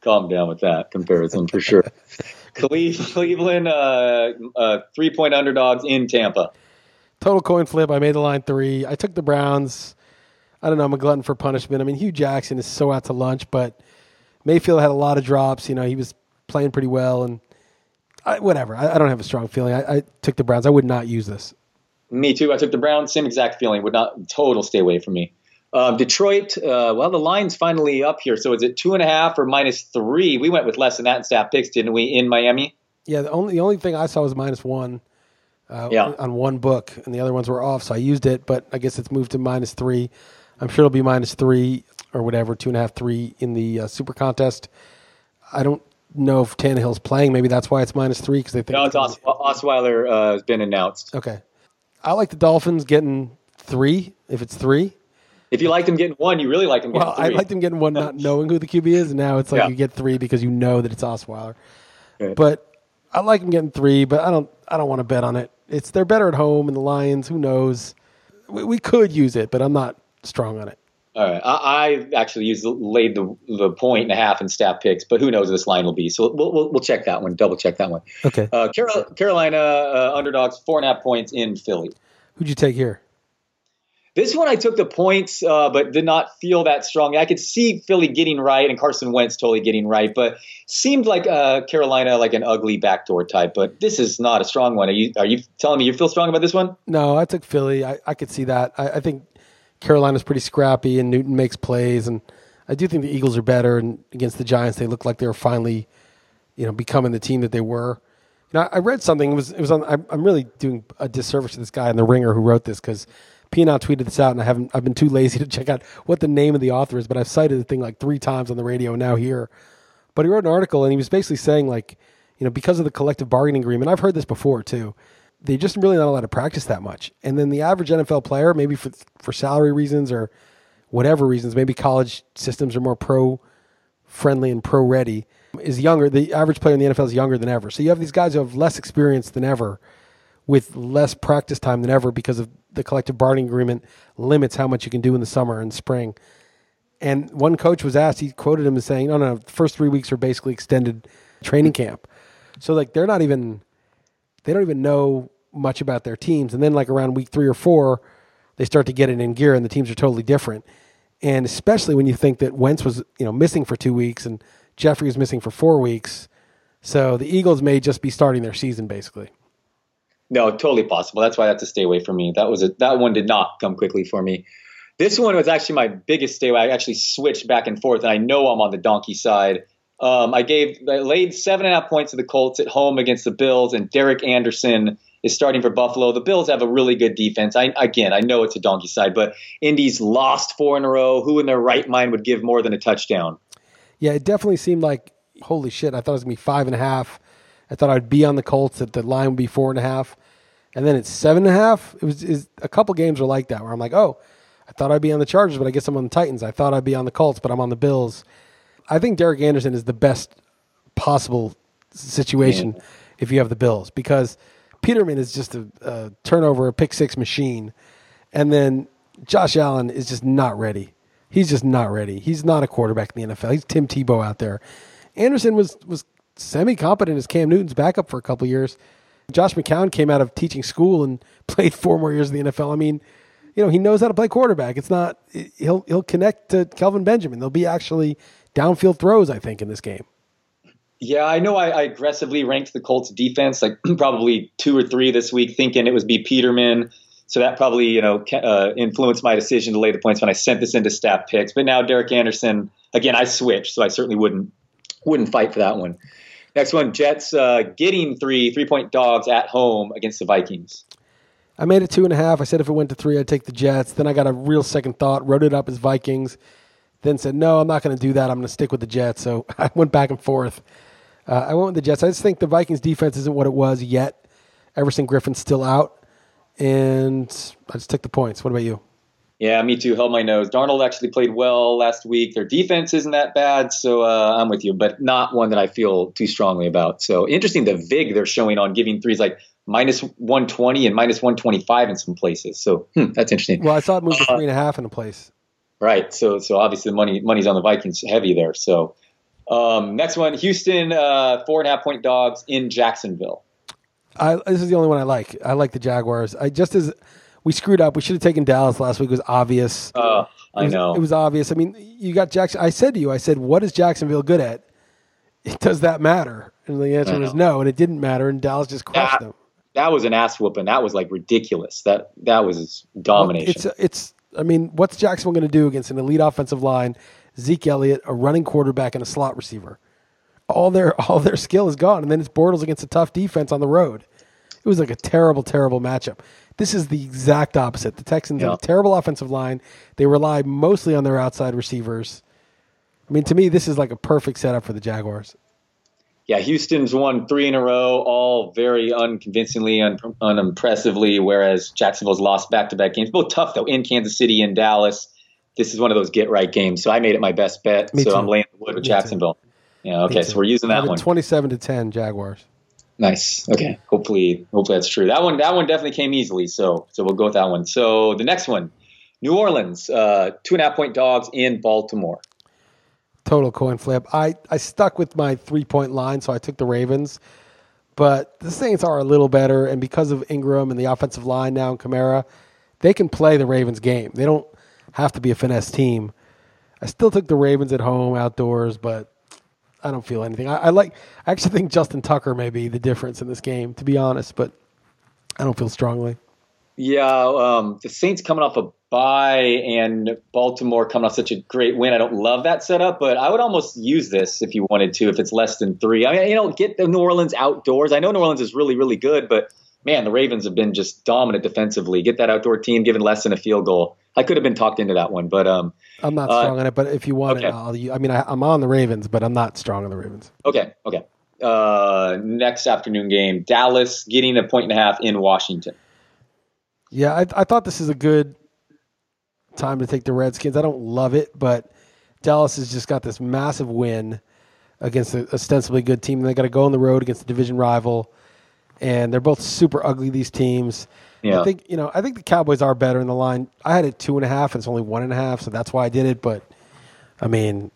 S3: Calm down with that comparison for sure. <laughs> Cleveland, uh, uh, three point underdogs in Tampa.
S2: Total coin flip. I made the line three. I took the Browns. I don't know. I'm a glutton for punishment. I mean, Hue Jackson is so out to lunch, but Mayfield had a lot of drops. You know, he was playing pretty well, and I, whatever. I, I don't have a strong feeling. I, I took the Browns. I would not use this.
S3: Me too. I took the Browns. Same exact feeling. Would not total stay away from me. Um, Detroit. Uh, well, the line's finally up here. So is it two and a half or minus three? We went with less than that in stat picks, didn't we? In Miami.
S2: Yeah, the only the only thing I saw was minus one. Uh,
S3: Yeah.
S2: On one book, and the other ones were off, so I used it. But I guess it's moved to minus three. I'm sure it'll be minus three or whatever, two and a half, three in the uh, super contest. I don't know if Tannehill's playing. Maybe that's why it's minus three because they think.
S3: No,
S2: it's
S3: it's Os- Osweiler uh, has been announced.
S2: Okay. I like the Dolphins getting three if it's three.
S3: If you like them getting one, you really like them getting
S2: Well,
S3: three.
S2: I like them getting one not <laughs> knowing who the QB is, and now it's like
S3: Yeah.
S2: you get three because you know that it's Osweiler.
S3: Good.
S2: But I like them getting three, but I don't. I don't want to bet on it. It's they're better at home, and the Lions. Who knows? We, we could use it, but I'm not strong on it.
S3: All right. I, I actually used laid the the point and a half in stat picks, but who knows what this line will be? So we'll we'll, we'll check that one. Double check that one.
S2: Okay,
S3: Uh, Carol, Carolina uh, underdogs four and a half points in Philly.
S2: who'd you take here?
S3: This one I took the points, uh, but did not feel that strong. I could see Philly getting right and Carson Wentz totally getting right, but seemed like uh, Carolina like an ugly backdoor type. But this is not a strong one. Are you are you telling me you feel strong about this one?
S2: No, I took Philly. I, I could see that. I, I think Carolina's pretty scrappy, and Newton makes plays, and I do think the Eagles are better. And against the Giants, they look like they were finally, you know, becoming the team that they were. You know, I read something. It was it was on. I'm, I'm really doing a disservice to this guy in the Ringer who wrote this because Pienaar tweeted this out, and I haven't. I've been too lazy to check out what the name of the author is, but I've cited the thing like three times on the radio now here. But he wrote an article, and he was basically saying like, you know, because of the collective bargaining agreement, I've heard this before too. They're just really not allowed to practice that much, and then the average NFL player, maybe for for salary reasons or whatever reasons, maybe college systems are more pro friendly and pro ready, is younger. The average player in the NFL is younger than ever. So you have these guys who have less experience than ever, with less practice time than ever because of the collective bargaining agreement limits how much you can do in the summer and spring. And one coach was asked, he quoted him as saying, "No, no, the first three weeks are basically extended training camp." So like they're not even, they don't even know much about their teams. And then like around week three or four, they start to get it in gear, and the teams are totally different. And especially when you think that Wentz was, you know, missing for two weeks and Jeffery was missing for four weeks, so the Eagles may just be starting their season basically.
S3: No, totally possible. That's why I have to stay away from me. That was a, that one did not come quickly for me. This one was actually my biggest stay away. I actually switched back and forth, and I know I'm on the donkey side. Um, I gave I laid seven and a half points to the Colts at home against the Bills, and Derek Anderson is starting for Buffalo. The Bills have a really good defense. I, again, I know it's a donkey side, but Indy's lost four in a row. Who in their right mind would give more than a touchdown?
S2: Yeah, it definitely seemed like holy shit. I thought it was gonna be five and a half. I thought I'd be on the Colts that the line would be four and a half, and then it's seven and a half. It was is a couple games were like that where I'm like, oh, I thought I'd be on the Chargers, but I guess I'm on the Titans. I thought I'd be on the Colts, but I'm on the Bills. I think Derek Anderson is the best possible situation if you have the Bills because Peterman is just a, a turnover, a pick six machine, and then Josh Allen is just not ready. He's just not ready. He's not a quarterback in the NFL. He's Tim Tebow out there. Anderson was was semi competent as Cam Newton's backup for a couple years. Josh McCown came out of teaching school and <laughs> played four more years in the NFL. I mean, you know, he knows how to play quarterback. It's not he'll he'll connect to Kelvin Benjamin. There'll be actually downfield throws, I think, in this game.
S3: Yeah, I know I, I aggressively ranked the Colts defense, like <clears throat> probably two or three this week, thinking it was be Peterman. So that probably, you know, uh, influenced my decision to lay the points when I sent this into staff picks. But now Derek Anderson, again, I switched, so I certainly wouldn't wouldn't fight for that one. Next one, Jets uh, getting three three point dogs at home against the Vikings.
S2: I made it two and a half. I said if it went to three, I'd take the Jets. Then I got a real second thought, wrote it up as Vikings. Then said, no, I'm not going to do that. I'm going to stick with the Jets. So <laughs> I went back and forth. Uh, I went with the Jets. I just think the Vikings defense isn't what it was yet. Everson Griffen's still out. And I just took the points. What about you?
S3: Yeah, me too. Held my nose. Darnold actually played well last week. Their defense isn't that bad, so uh, I'm with you, but not one that I feel too strongly about. So interesting, the vig they're showing on giving threes like minus 120 and minus 125 in some places. So hmm, that's interesting.
S2: Well, I saw it move to three and a half in a place.
S3: Right. So so obviously the money money's on the Vikings heavy there. So um, next one, Houston uh, four and a half point dogs in Jacksonville.
S2: I, this is the only one I like. I like the Jaguars. I just as we screwed up. We should have taken Dallas last week. It was obvious.
S3: Uh,
S2: It
S3: I
S2: was,
S3: know.
S2: It was obvious. I mean, you got Jackson. I said to you, I said, what is Jacksonville good at? <laughs> Does that matter? And the answer was no, and it didn't matter. And Dallas just crushed
S3: Yeah.
S2: them.
S3: that was an ass whooping. That was like ridiculous. That that was domination.
S2: It's it's. I mean, what's Jacksonville going to do against an elite offensive line, Zeke Elliott, a running quarterback, and a slot receiver? All their <laughs> all their skill is gone, and then it's Bortles against a tough defense on the road. It was like a terrible, terrible matchup. This is the exact opposite. The Texans have a terrible offensive line. They rely mostly on their outside receivers. I mean, to me, this is like a perfect setup for the Jaguars.
S3: Yeah, Houston's won three in a row, all very unconvincingly, un- unimpressively, whereas Jacksonville's lost back to back games. Both tough, though, in Kansas City and Dallas. This is one of those get right games. So I made it my best bet.
S2: Me
S3: so
S2: too.
S3: I'm laying the wood with
S2: Me
S3: Jacksonville. Yeah, okay, so we're using that one.
S2: Twenty-seven to ten Jaguars.
S3: Nice. Okay. Hopefully, hopefully that's true. That one, that one definitely came easily. So, so we'll go with that one. So the next one, New Orleans, uh, two and a half point dogs in Baltimore.
S2: Total coin flip. I, I stuck with my three point line, so I took the Ravens. But the Saints are a little better, and because of Ingram and the offensive line now and Kamara, they can play the Ravens game. They don't have to be a finesse team. I still took the Ravens at home, outdoors, but I don't feel anything. I, I like. I actually think Justin Tucker may be the difference in this game, to be honest, but I don't feel strongly.
S3: Yeah, um, the Saints coming off a bye and Baltimore coming off such a great win. I don't love that setup, but I would almost use this if you wanted to, if it's less than three. I mean, you know, get the New Orleans outdoors. I know New Orleans is really, really good, but man, the Ravens have been just dominant defensively. Get that outdoor team given less than a field goal. I could have been talked into that one, but um,
S2: I'm not
S3: Uh,
S2: strong on it, but if you want
S3: okay.
S2: it, I'll, I mean, I, I'm on the Ravens, but I'm not strong on the Ravens.
S3: okay, okay. Uh, next afternoon game, Dallas getting a point and a half in Washington.
S2: Yeah, I, I thought this is a good time to take the Redskins. I don't love it, but Dallas has just got this massive win against an ostensibly good team. They got to go on the road against a division rival, and they're both super ugly. These teams.
S3: Yeah.
S2: I think you know. I think the Cowboys are better in the line. I had it two and a half, and it's only one and a half, so that's why I did it. But I mean,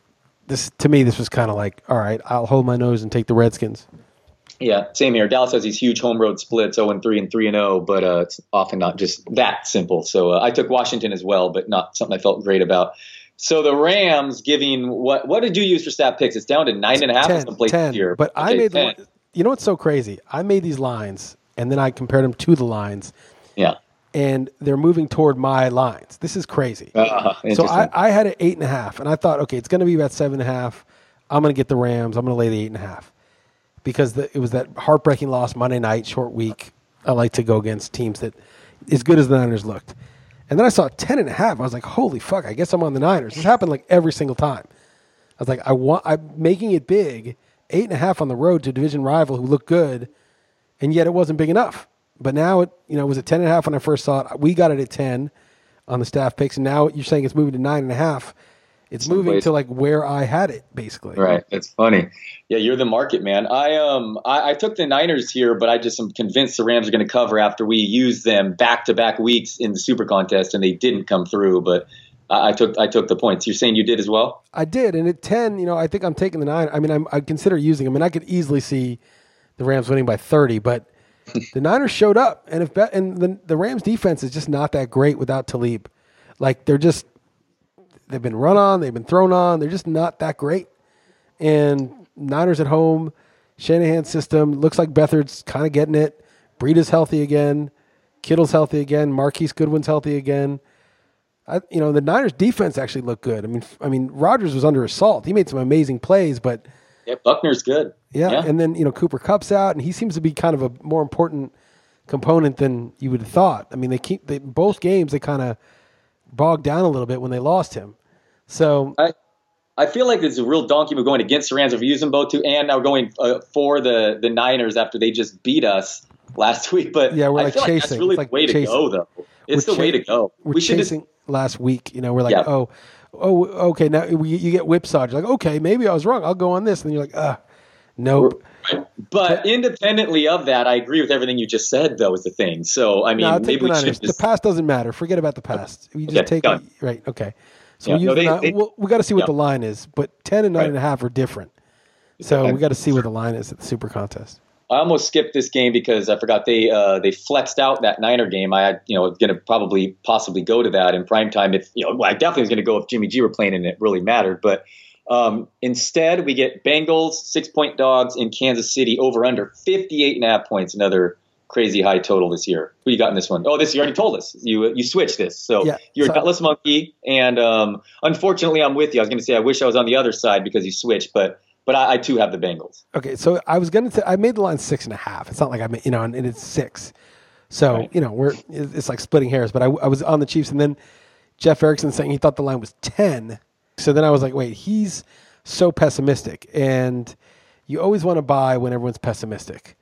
S2: this to me, this was kind of like, all right, I'll hold my nose and take the Redskins.
S3: Yeah, same here. Dallas has these huge home road splits, 0 and 3 and 3 and 0, but uh, it's often not just that simple. So uh, I took Washington as well, but not something I felt great about. So the Rams giving what? What did you use for stat picks? It's down to nine and a half
S2: 10,
S3: some places
S2: 10.
S3: here.
S2: But I made
S3: 10.
S2: the. You know what's so crazy? I made these lines, and then I compared them to the lines,
S3: yeah.
S2: and they're moving toward my lines. This is crazy.
S3: Uh,
S2: so. I, I had it eight and a half, and I thought, okay, it's going to be about seven and a half. I'm going to get the Rams. I'm going to lay the eight and a half because the, it was that heartbreaking loss Monday night, short week. I like to go against teams that, as good as the Niners looked. And then I saw 10 and a half. I was like, holy fuck, I guess I'm on the Niners. This happened like every single time. I was like, I want, I'm making it big, eight and a half on the road to a division rival who looked good, and yet it wasn't big enough. But now it, you know, was at 10 and a half when I first saw it. We got it at 10 on the staff picks, and now you're saying it's moving to nine and a half. It's moving
S3: ways-
S2: to like where I had it, basically.
S3: Right. It's funny. Yeah, you're the market man. I um I, I took the Niners here, but I just am convinced the Rams are going to cover after we used them back to back weeks in the Super Contest, and they didn't come through. But I, I took I took the points. You're saying you did as well?
S2: I did, and at ten, you know, I think I'm taking the nine. I mean, I'm, I consider using them, and I could easily see the Rams winning by thirty, but the Niners showed up, and if and the the Rams defense is just not that great without Talib. Like they're just they've been run on, they've been thrown on, they're just not that great. And Niners at home, Shanahan's system looks like Beathard's kind of getting it. Breida's healthy again, Kittle's healthy again, Marquise Goodwin's healthy again. I, you know, the Niners defense actually looked good. I mean, I mean, Rodgers was under assault. He made some amazing plays, but
S3: Yeah, Buckner's good.
S2: yeah, and then you know Cooper Kupp's out, and he seems to be kind of a more important component than you would have thought. I mean, they keep they, both games they kind of bogged down a little bit when they lost him. So
S3: I, I feel like it's a real donkey move going against the Rams if we use them both too, and now going uh, for the the Niners after they just beat us last <laughs> week. But
S2: Yeah, we're
S3: I
S2: like
S3: feel like that's really
S2: It's like
S3: the way
S2: chasing.
S3: to go, though. It's
S2: We're
S3: the way to go.
S2: we're
S3: We just
S2: chasing last week. You know, we're like,
S3: Yeah.
S2: oh, oh, okay. Now we, you get whipsawed. You're like, okay, maybe I was wrong. I'll go on this. And you're like, uh, nope.
S3: But independently of that, I agree with everything you just said, though, is the thing. So, I mean,
S2: No,
S3: maybe
S2: the
S3: we should
S2: The past doesn't matter. Forget about the past. We just
S3: Okay,
S2: take
S3: done.
S2: it. Right. Okay. So
S3: Yeah,
S2: we
S3: no, they-
S2: nine-
S3: they-
S2: well, we got to see what
S3: yeah.
S2: the line is, but ten and nine
S3: Right.
S2: and a half are different. So we got to see what the <laughs> line is at the Super Contest.
S3: I almost skipped this game because I forgot they uh, they flexed out that Niner game. I you know going to probably possibly go to that in prime time. If you know, well, I definitely was going to go if Jimmy G were playing and it really mattered. But um, instead, we get Bengals six point dogs in Kansas City over under 58 and a half points. Another crazy high total this year. Who you got in this one? Oh, this you already told us. You you switched this. So
S2: Yeah,
S3: you're a gutless monkey. And um, unfortunately, I'm with you. I was going to say I wish I was on the other side because you switched, but but I, I too have the Bengals.
S2: Okay, so I was gonna. T- I made the line six and a half. It's not like I made, you know, and, and it's six. So
S3: Right.
S2: you know, we're it's like splitting hairs. But I, I was on the Chiefs, and then Jeff Erickson saying he thought the line was ten. So then I was like, wait, he's so pessimistic, and you always want to buy when everyone's pessimistic,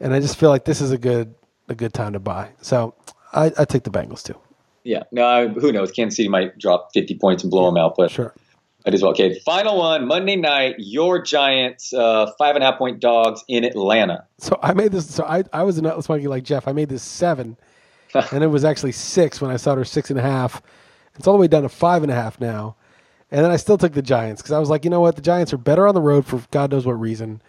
S2: and I just feel like this is a good a good time to buy. So I, I take the Bengals too.
S3: Yeah. No, I, who knows? Kansas City might drop 50 points and blow them out, but
S2: Sure.
S3: Might as well. Okay, final one Monday night. Your Giants, uh, five and a half point dogs in Atlanta.
S2: So I made this. So I I was a nutless monkey like Jeff. I made this seven, <laughs> and it was actually six when I saw her six and a half. It's all the way down to five and a half now, and then I still took the Giants because I was like, you know what, the Giants are better on the road for God knows what reason.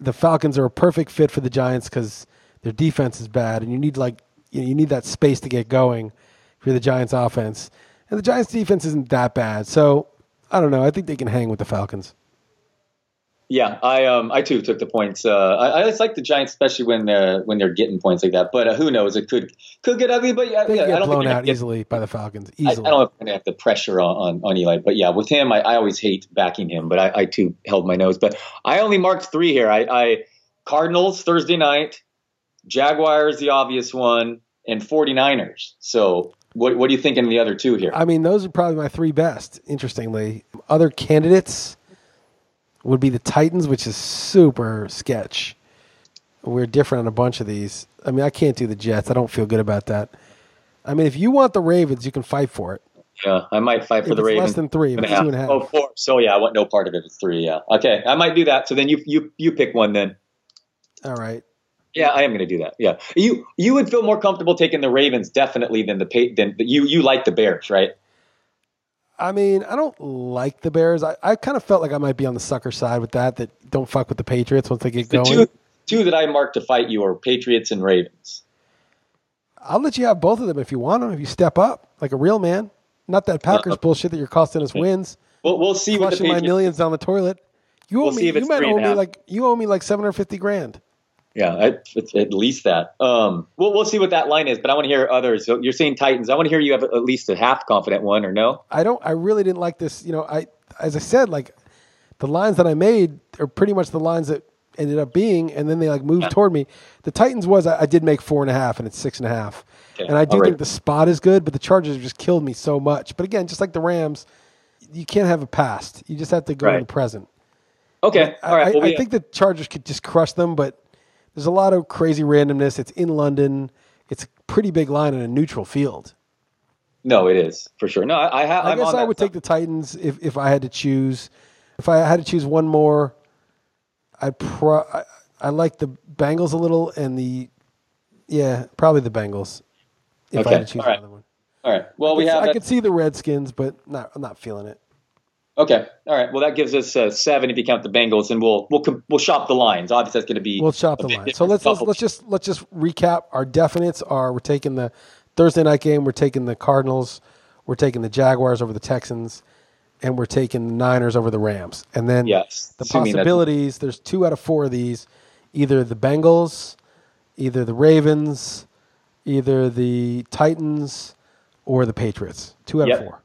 S2: The Falcons are a perfect fit for the Giants because their defense is bad, and you need like you, know, you need that space to get going for the Giants offense, and the Giants defense isn't that bad. So I don't know. I think they can hang with the Falcons.
S3: Yeah, I um I too took the points. Uh, I, I just like the Giants, especially when they're when they're getting points like that. But uh, who knows? It could could get ugly. But yeah,
S2: They
S3: yeah, I don't
S2: blown
S3: think
S2: out
S3: get-
S2: easily by the Falcons.
S3: I, I don't know if I'm gonna have the pressure on, on, on Eli, but yeah, with him, I, I always hate backing him. But I, I too held my nose. But I only marked three here. I, I Cardinals Thursday night, Jaguars the obvious one, and 49ers. So what what are you thinking of the other two here?
S2: I mean, those are probably my three best. Interestingly, other candidates would be the Titans, which is super sketch. We're different on a bunch of these. I mean, I can't do the Jets. I don't feel good about that. I mean, if you want the Ravens, you can fight for it.
S3: Yeah, I might fight for
S2: If
S3: the
S2: it's
S3: Ravens.
S2: less than three, if
S3: Two
S2: it's
S3: and a
S2: two and a
S3: half.
S2: half.
S3: Oh, four. So yeah, I want no part of it. It's three. Yeah. Okay, I might do that. So then you you you pick one then.
S2: All right.
S3: Yeah, I am going to do that. Yeah, you you would feel more comfortable taking the Ravens definitely than the than you you like the Bears, right?
S2: I mean, I don't like the Bears. I, I kind of felt like I might be on the sucker side with that. That don't fuck with the Patriots once they get
S3: The
S2: going.
S3: two two that I marked to fight you are Patriots and Ravens.
S2: I'll let you have both of them if you want them. If you step up like a real man, not that Packers
S3: Uh,
S2: bullshit that you're costing us wins.
S3: We'll we'll see
S2: flushing my millions down the toilet. You owe
S3: We'll
S2: me. You might owe me
S3: half.
S2: like you owe me like seven hundred fifty grand.
S3: Yeah, I, at least that. Um, we'll we'll see what that line is, but I want to hear others. So you're saying Titans. I want to hear you have at least a half confident one or no?
S2: I don't. I really didn't like this. You know, I as I said, like the lines that I made are pretty much the lines that ended up being, and then they like moved toward me. The Titans was I, I did make four and a half, and it's six and a half.
S3: Okay,
S2: And I do
S3: right.
S2: think the spot is good, but the Chargers just killed me so much. But again, just like the Rams, you can't have a past. You just have to go in the present.
S3: Okay, all right.
S2: I,
S3: well,
S2: I
S3: we-
S2: think the Chargers could just crush them, but there's a lot of crazy randomness. It's in London. It's a pretty big line in a neutral field.
S3: no, it is for sure. No, I, I, ha-
S2: I guess I would take the Titans if, if I had to choose. If I had to choose one more, I'd pro- I, I like the Bengals a little and the yeah probably the Bengals. If I
S3: Okay,
S2: had to choose
S3: all right.
S2: another one,
S3: All right. Well,
S2: I
S3: we
S2: could,
S3: have
S2: I could see the Redskins, but not I'm not feeling it.
S3: Okay. All right. Well, that gives us uh, seven if you count the Bengals, and we'll we'll we'll shop the lines. Obviously, that's going to be
S2: We'll
S3: shop
S2: the lines. So let's, let's let's just let's just recap. Our definites are we're taking the Thursday night game, we're taking the Cardinals, we're taking the Jaguars over the Texans, and we're taking the Niners over the Rams. And then
S3: Yes,
S2: the possibilities. There's two out of four of these, either the Bengals, either the Ravens, either the Titans, or the Patriots. Two out
S3: Yep.
S2: of four.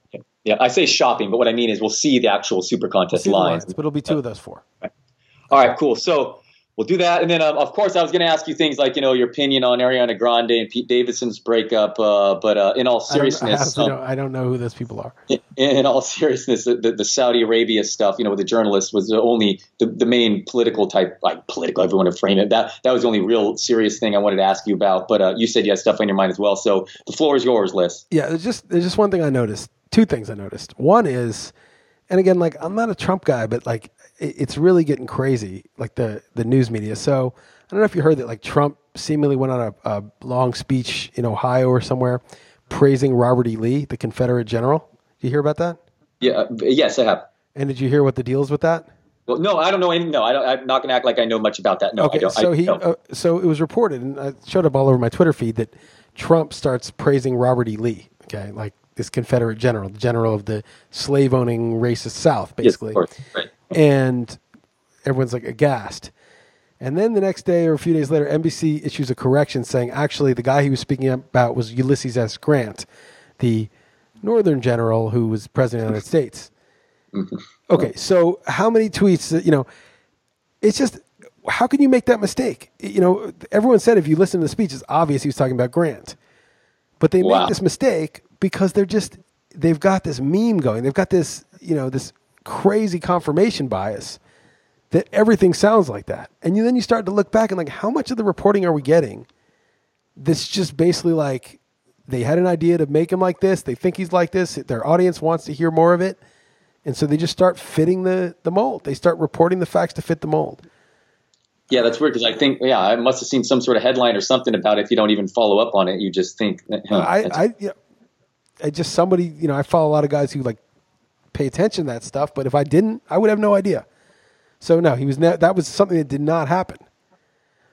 S3: Yeah, I say shopping, but what I mean is we'll see the actual super contest
S2: the
S3: lines.
S2: lines, but it'll be two of those four.
S3: All right, cool. So we'll do that, and then um, of course I was going to ask you things like you know your opinion on Ariana Grande and Pete Davidson's breakup. Uh, but uh, in all
S2: I, don't, I,
S3: seriousness, um,
S2: don't, I don't know who those people are.
S3: in, in all seriousness, the, the, the Saudi Arabia stuff, you know, with the journalist was the only the, the main political type, like political, everyone to frame it. That that was the only real serious thing I wanted to ask you about. But uh, you said you had stuff on your mind as well, so the floor is yours, Liss.
S2: Yeah, there's just there's just one thing I noticed. Two things I noticed. One is, and again, like I'm not a Trump guy, but like it's really getting crazy, like the the news media. So I don't know if you heard that, like Trump seemingly went on a, a long speech in Ohio or somewhere, praising Robert E. Lee, the Confederate general. Did you hear about that?
S3: Yeah, uh, yes, I have.
S2: And did you hear what the deal is with that?
S3: Well, no, I don't know any. No, I don't, I'm not going to act like I know much about that. No, I
S2: okay,
S3: don't.
S2: so
S3: I,
S2: he, uh, so it was reported, and I showed up all over my Twitter feed that Trump starts praising Robert E. Lee. Okay, like this Confederate general, the general of the slave-owning racist South,
S3: yes,
S2: basically.
S3: of course. Right.
S2: And everyone's like aghast. And then the next day or a few days later, NBC issues a correction saying actually the guy he was speaking about was Ulysses S. Grant, the Northern general who was president of the United States. <laughs> Okay, so how many tweets? You know, it's just how can you make that mistake? You know, everyone said if you listen to the speech, it's obvious he was talking about Grant, but they
S3: Wow.
S2: make this mistake because they're just they've got this meme going. They've got this you know this crazy confirmation bias that everything sounds like that. And you, then you start to look back and like, how much of the reporting are we getting? That's just basically like they had an idea to make him like this. They think he's like this. Their audience wants to hear more of it. And so they just start fitting the, the mold. They start reporting the facts to fit the mold.
S3: Yeah, that's weird because I think, yeah, I must have seen some sort of headline or something about it. If you don't even follow up on it, you just think. Huh,
S2: I, I, yeah, I just somebody, you know, I follow a lot of guys who like pay attention to that stuff, but if I didn't, I would have no idea. So no, he was ne- that was something that did not happen.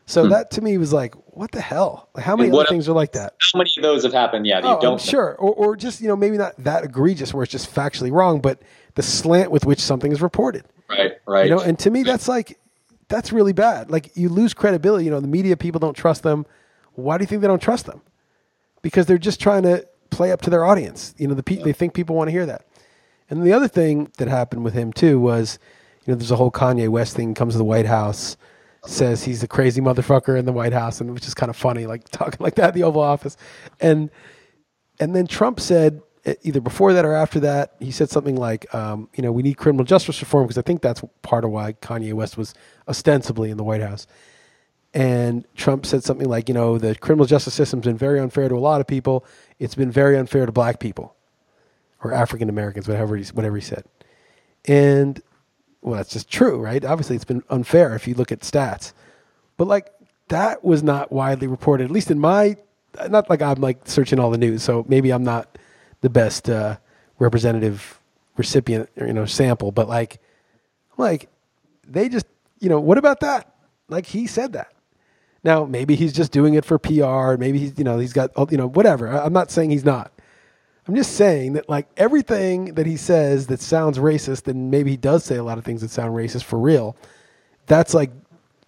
S2: So hmm. that to me was like, what the hell? Like, how many other things are like that?
S3: How many of those have happened? Yeah, oh, don't.
S2: sure, or, or just you know maybe not that egregious where it's just factually wrong, but the slant with which something is reported.
S3: Right, right.
S2: You know, and to me that's like that's really bad. Like you lose credibility. You know, the media people don't trust them. Why do you think they don't trust them? Because they're just trying to play up to their audience. You know, the pe- they think people want to hear that. And the other thing that happened with him too was, you know, there's a whole Kanye West thing. Comes to the White House, says he's a crazy motherfucker in the White House, and which is kind of funny, like <laughs> talking like that in the Oval Office. And and then Trump said either before that or after that, he said something like, um, you know, we need criminal justice reform because I think that's part of why Kanye West was ostensibly in the White House. And Trump said something like, you know, the criminal justice system's been very unfair to a lot of people. It's been very unfair to black people or African Americans, whatever he, whatever he said. And well, that's just true, right? Obviously, it's been unfair if you look at stats. But like that was not widely reported, at least in my. Not like I'm like searching all the news, so maybe I'm not the best uh, representative recipient, you know, sample. But like, like they just, you know, what about that? Like he said that. Now maybe he's just doing it for PR. Maybe he's, you know, he's got, you know, whatever. I'm not saying he's not. I'm just saying that like everything that he says that sounds racist, and maybe he does say a lot of things that sound racist for real. That's like,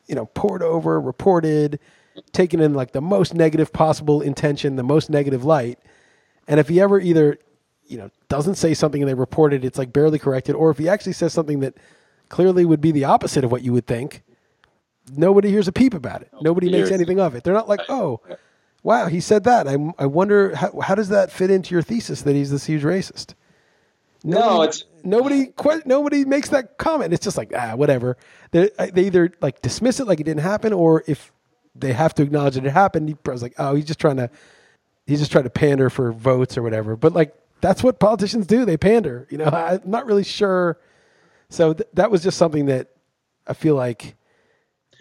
S2: you know, poured over, reported, taken in like the most negative possible intention, the most negative light. And if he ever either, you know, doesn't say something and they report it, it's like barely corrected, or if he actually says something that clearly would be the opposite of what you would think, nobody hears a peep about it. Nobody makes anything of it. They're not like, oh, wow, he said that. I, I wonder how, how does that fit into your thesis that he's this huge racist?
S3: Nobody, no, it's
S2: nobody. Nobody makes that comment. It's just like ah, whatever. They, they either like dismiss it like it didn't happen, or if they have to acknowledge that it happened, he was like, oh, he's just trying to, he's just trying to pander for votes or whatever. But like that's what politicians do. They pander. You know, <laughs> I'm not really sure. So th- that was just something that I feel like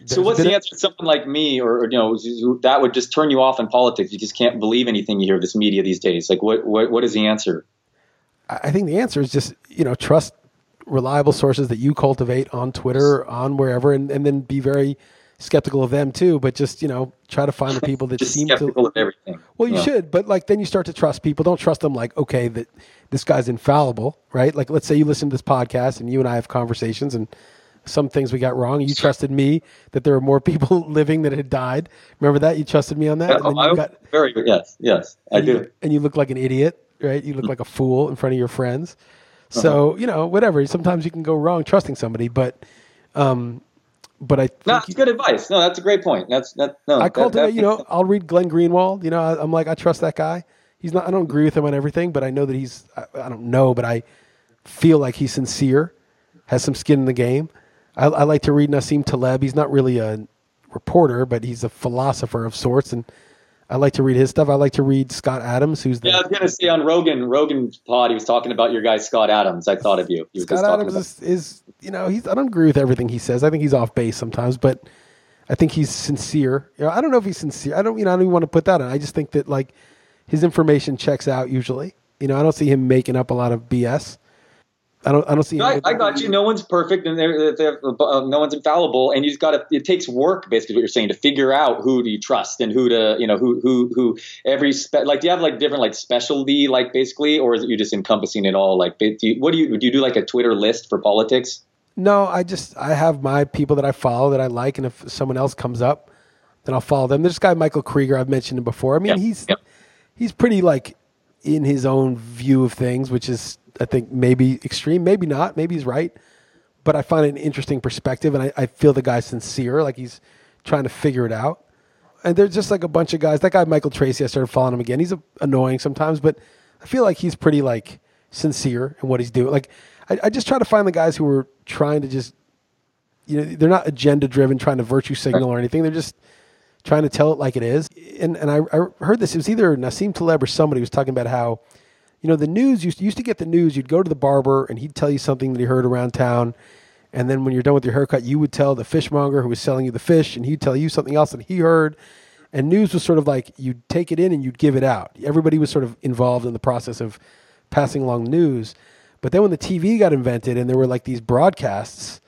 S3: so what's the answer to someone like me, or, or, you know, that would just turn you off in politics? You just can't believe anything you hear of this media these days. Like, what what what is the answer?
S2: I think the answer is just you know trust reliable sources that you cultivate on Twitter, on wherever, and, and then be very skeptical of them too. But just you know try to find the people that seem
S3: skeptical to, of everything.
S2: Well, you yeah. should, but like then you start to trust people. Don't trust them like okay that this guy's infallible, right? Like let's say you listen to this podcast and you and I have conversations and some things we got wrong. You trusted me that there were more people <laughs> living that had died. Remember that? You trusted me on that.
S3: Yeah, oh, got, very good. Yes, yes, I do.
S2: You, and you look like an idiot, right? You look mm-hmm. like a fool in front of your friends. So uh-huh. you know, whatever. Sometimes you can go wrong trusting somebody, but, um, but I
S3: no, that's good advice. No, that's a great point. That's that. No,
S2: I cultivate. you know, I'll read Glenn Greenwald. You know, I, am like I trust that guy. He's not. I don't agree with him on everything, but I know that he's. I, I don't know, but I feel like he's sincere, has some skin in the game. I, I like to read Nassim Taleb. He's not really a reporter, but he's a philosopher of sorts, and I like to read his stuff. I like to read Scott Adams, who's the,
S3: yeah. I was gonna say on Rogan Rogan's pod, he was talking about your guy Scott Adams. I thought of you.
S2: Scott Adams is, is, you know he's I don't agree with everything he says. I think he's off base sometimes, but I think he's sincere. You know, I don't know if he's sincere. I don't you know I don't even want to put that on. I just think that like his information checks out usually. You know, I don't see him making up a lot of BS. I don't. I don't see.
S3: I, I got you. No one's perfect, and they're, they're, uh, no one's infallible. And you've got to. It takes work, basically, what you're saying, to figure out who do you trust and who to, you know, who who who every spe- like. Do you have like different like specialty, like basically, or is it you just encompassing it all? Like, do you, what do you do? You do like a Twitter list for politics?
S2: No, I just I have my people that I follow that I like, and if someone else comes up, then I'll follow them. There's this guy Michael Krieger. I've mentioned him before. I mean, yep. he's yep. he's pretty like in his own view of things, which is I think maybe extreme, maybe not, maybe he's right. But I find it an interesting perspective, and I, I feel the guy's sincere, like he's trying to figure it out. And there's just like a bunch of guys. That guy Michael Tracey, I started following him again. He's a, annoying sometimes, but I feel like he's pretty like sincere in what he's doing. Like I, I just try to find the guys who are trying to just you know they're not agenda driven, trying to virtue signal or anything. They're just trying to tell it like it is. And and I, I heard this. It was either Nassim Taleb or somebody was talking about how, you know, the news used used to get the news. You'd go to the barber and he'd tell you something that he heard around town. And then when you're done with your haircut, you would tell the fishmonger who was selling you the fish, and he'd tell you something else that he heard. And news was sort of like you'd take it in and you'd give it out. Everybody was sort of involved in the process of passing along news. But then when the TV got invented and there were like these broadcasts,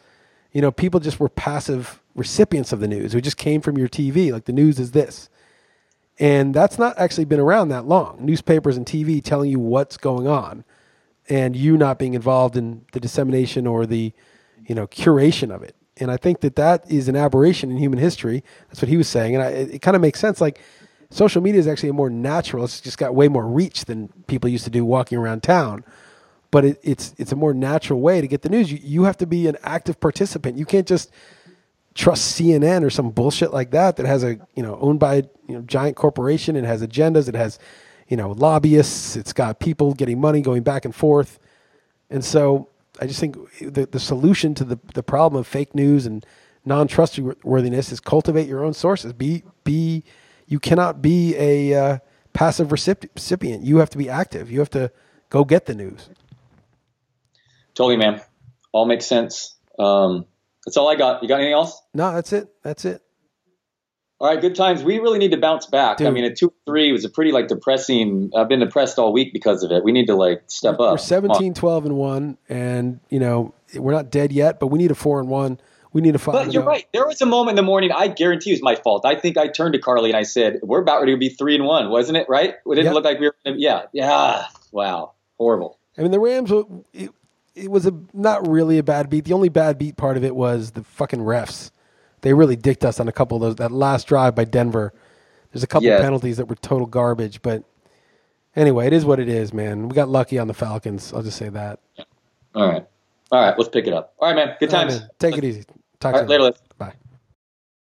S2: you know, people just were passive recipients of the news. It just came from your TV. Like the news is this. And that's not actually been around that long. Newspapers and TV telling you what's going on and you not being involved in the dissemination or the, you know, curation of it. And I think that that is an aberration in human history. That's what he was saying. And I, it, it kind of makes sense. Like social media is actually a more natural, it's just got way more reach than people used to do walking around town. But it, it's, it's a more natural way to get the news. You, you have to be an active participant. You can't just trust CNN or some bullshit like that that has a you know owned by you know giant corporation. It has agendas. It has you know lobbyists. It's got people getting money going back and forth. And so I just think the the solution to the the problem of fake news and non trustworthiness is cultivate your own sources. Be be you cannot be a uh, passive recipient. You have to be active. You have to go get the news.
S3: Totally, man. All makes sense. Um, that's all I got. You got anything else?
S2: No, that's it. That's it.
S3: All right, good times. We really need to bounce back. Dude. I mean, a two three was a pretty like depressing. I've been depressed all week because of it. We need to like step
S2: we're,
S3: up.
S2: We're 17, 12 and one, and you know we're not dead yet, but we need a four and one. We need a five.
S3: But you're oh. right. There was a moment in the morning. I guarantee it was my fault. I think I turned to Carly and I said, "We're about ready to be three and one, wasn't it? Right? It didn't yep. look like we were. Yeah, yeah. Wow, horrible.
S2: I mean, the Rams. Uh, it, it was a not really a bad beat. The only bad beat part of it was the fucking refs they really dicked us on a couple of those. That last drive by Denver, there's a couple penalties that were total garbage. But anyway, it is what it is, man. We got lucky on the Falcons. I'll just say that.
S3: All right, all right. Let's pick it up. All right, man. Good times.
S2: Right, man. Take it easy.
S3: Talk to you later. later.
S2: Bye.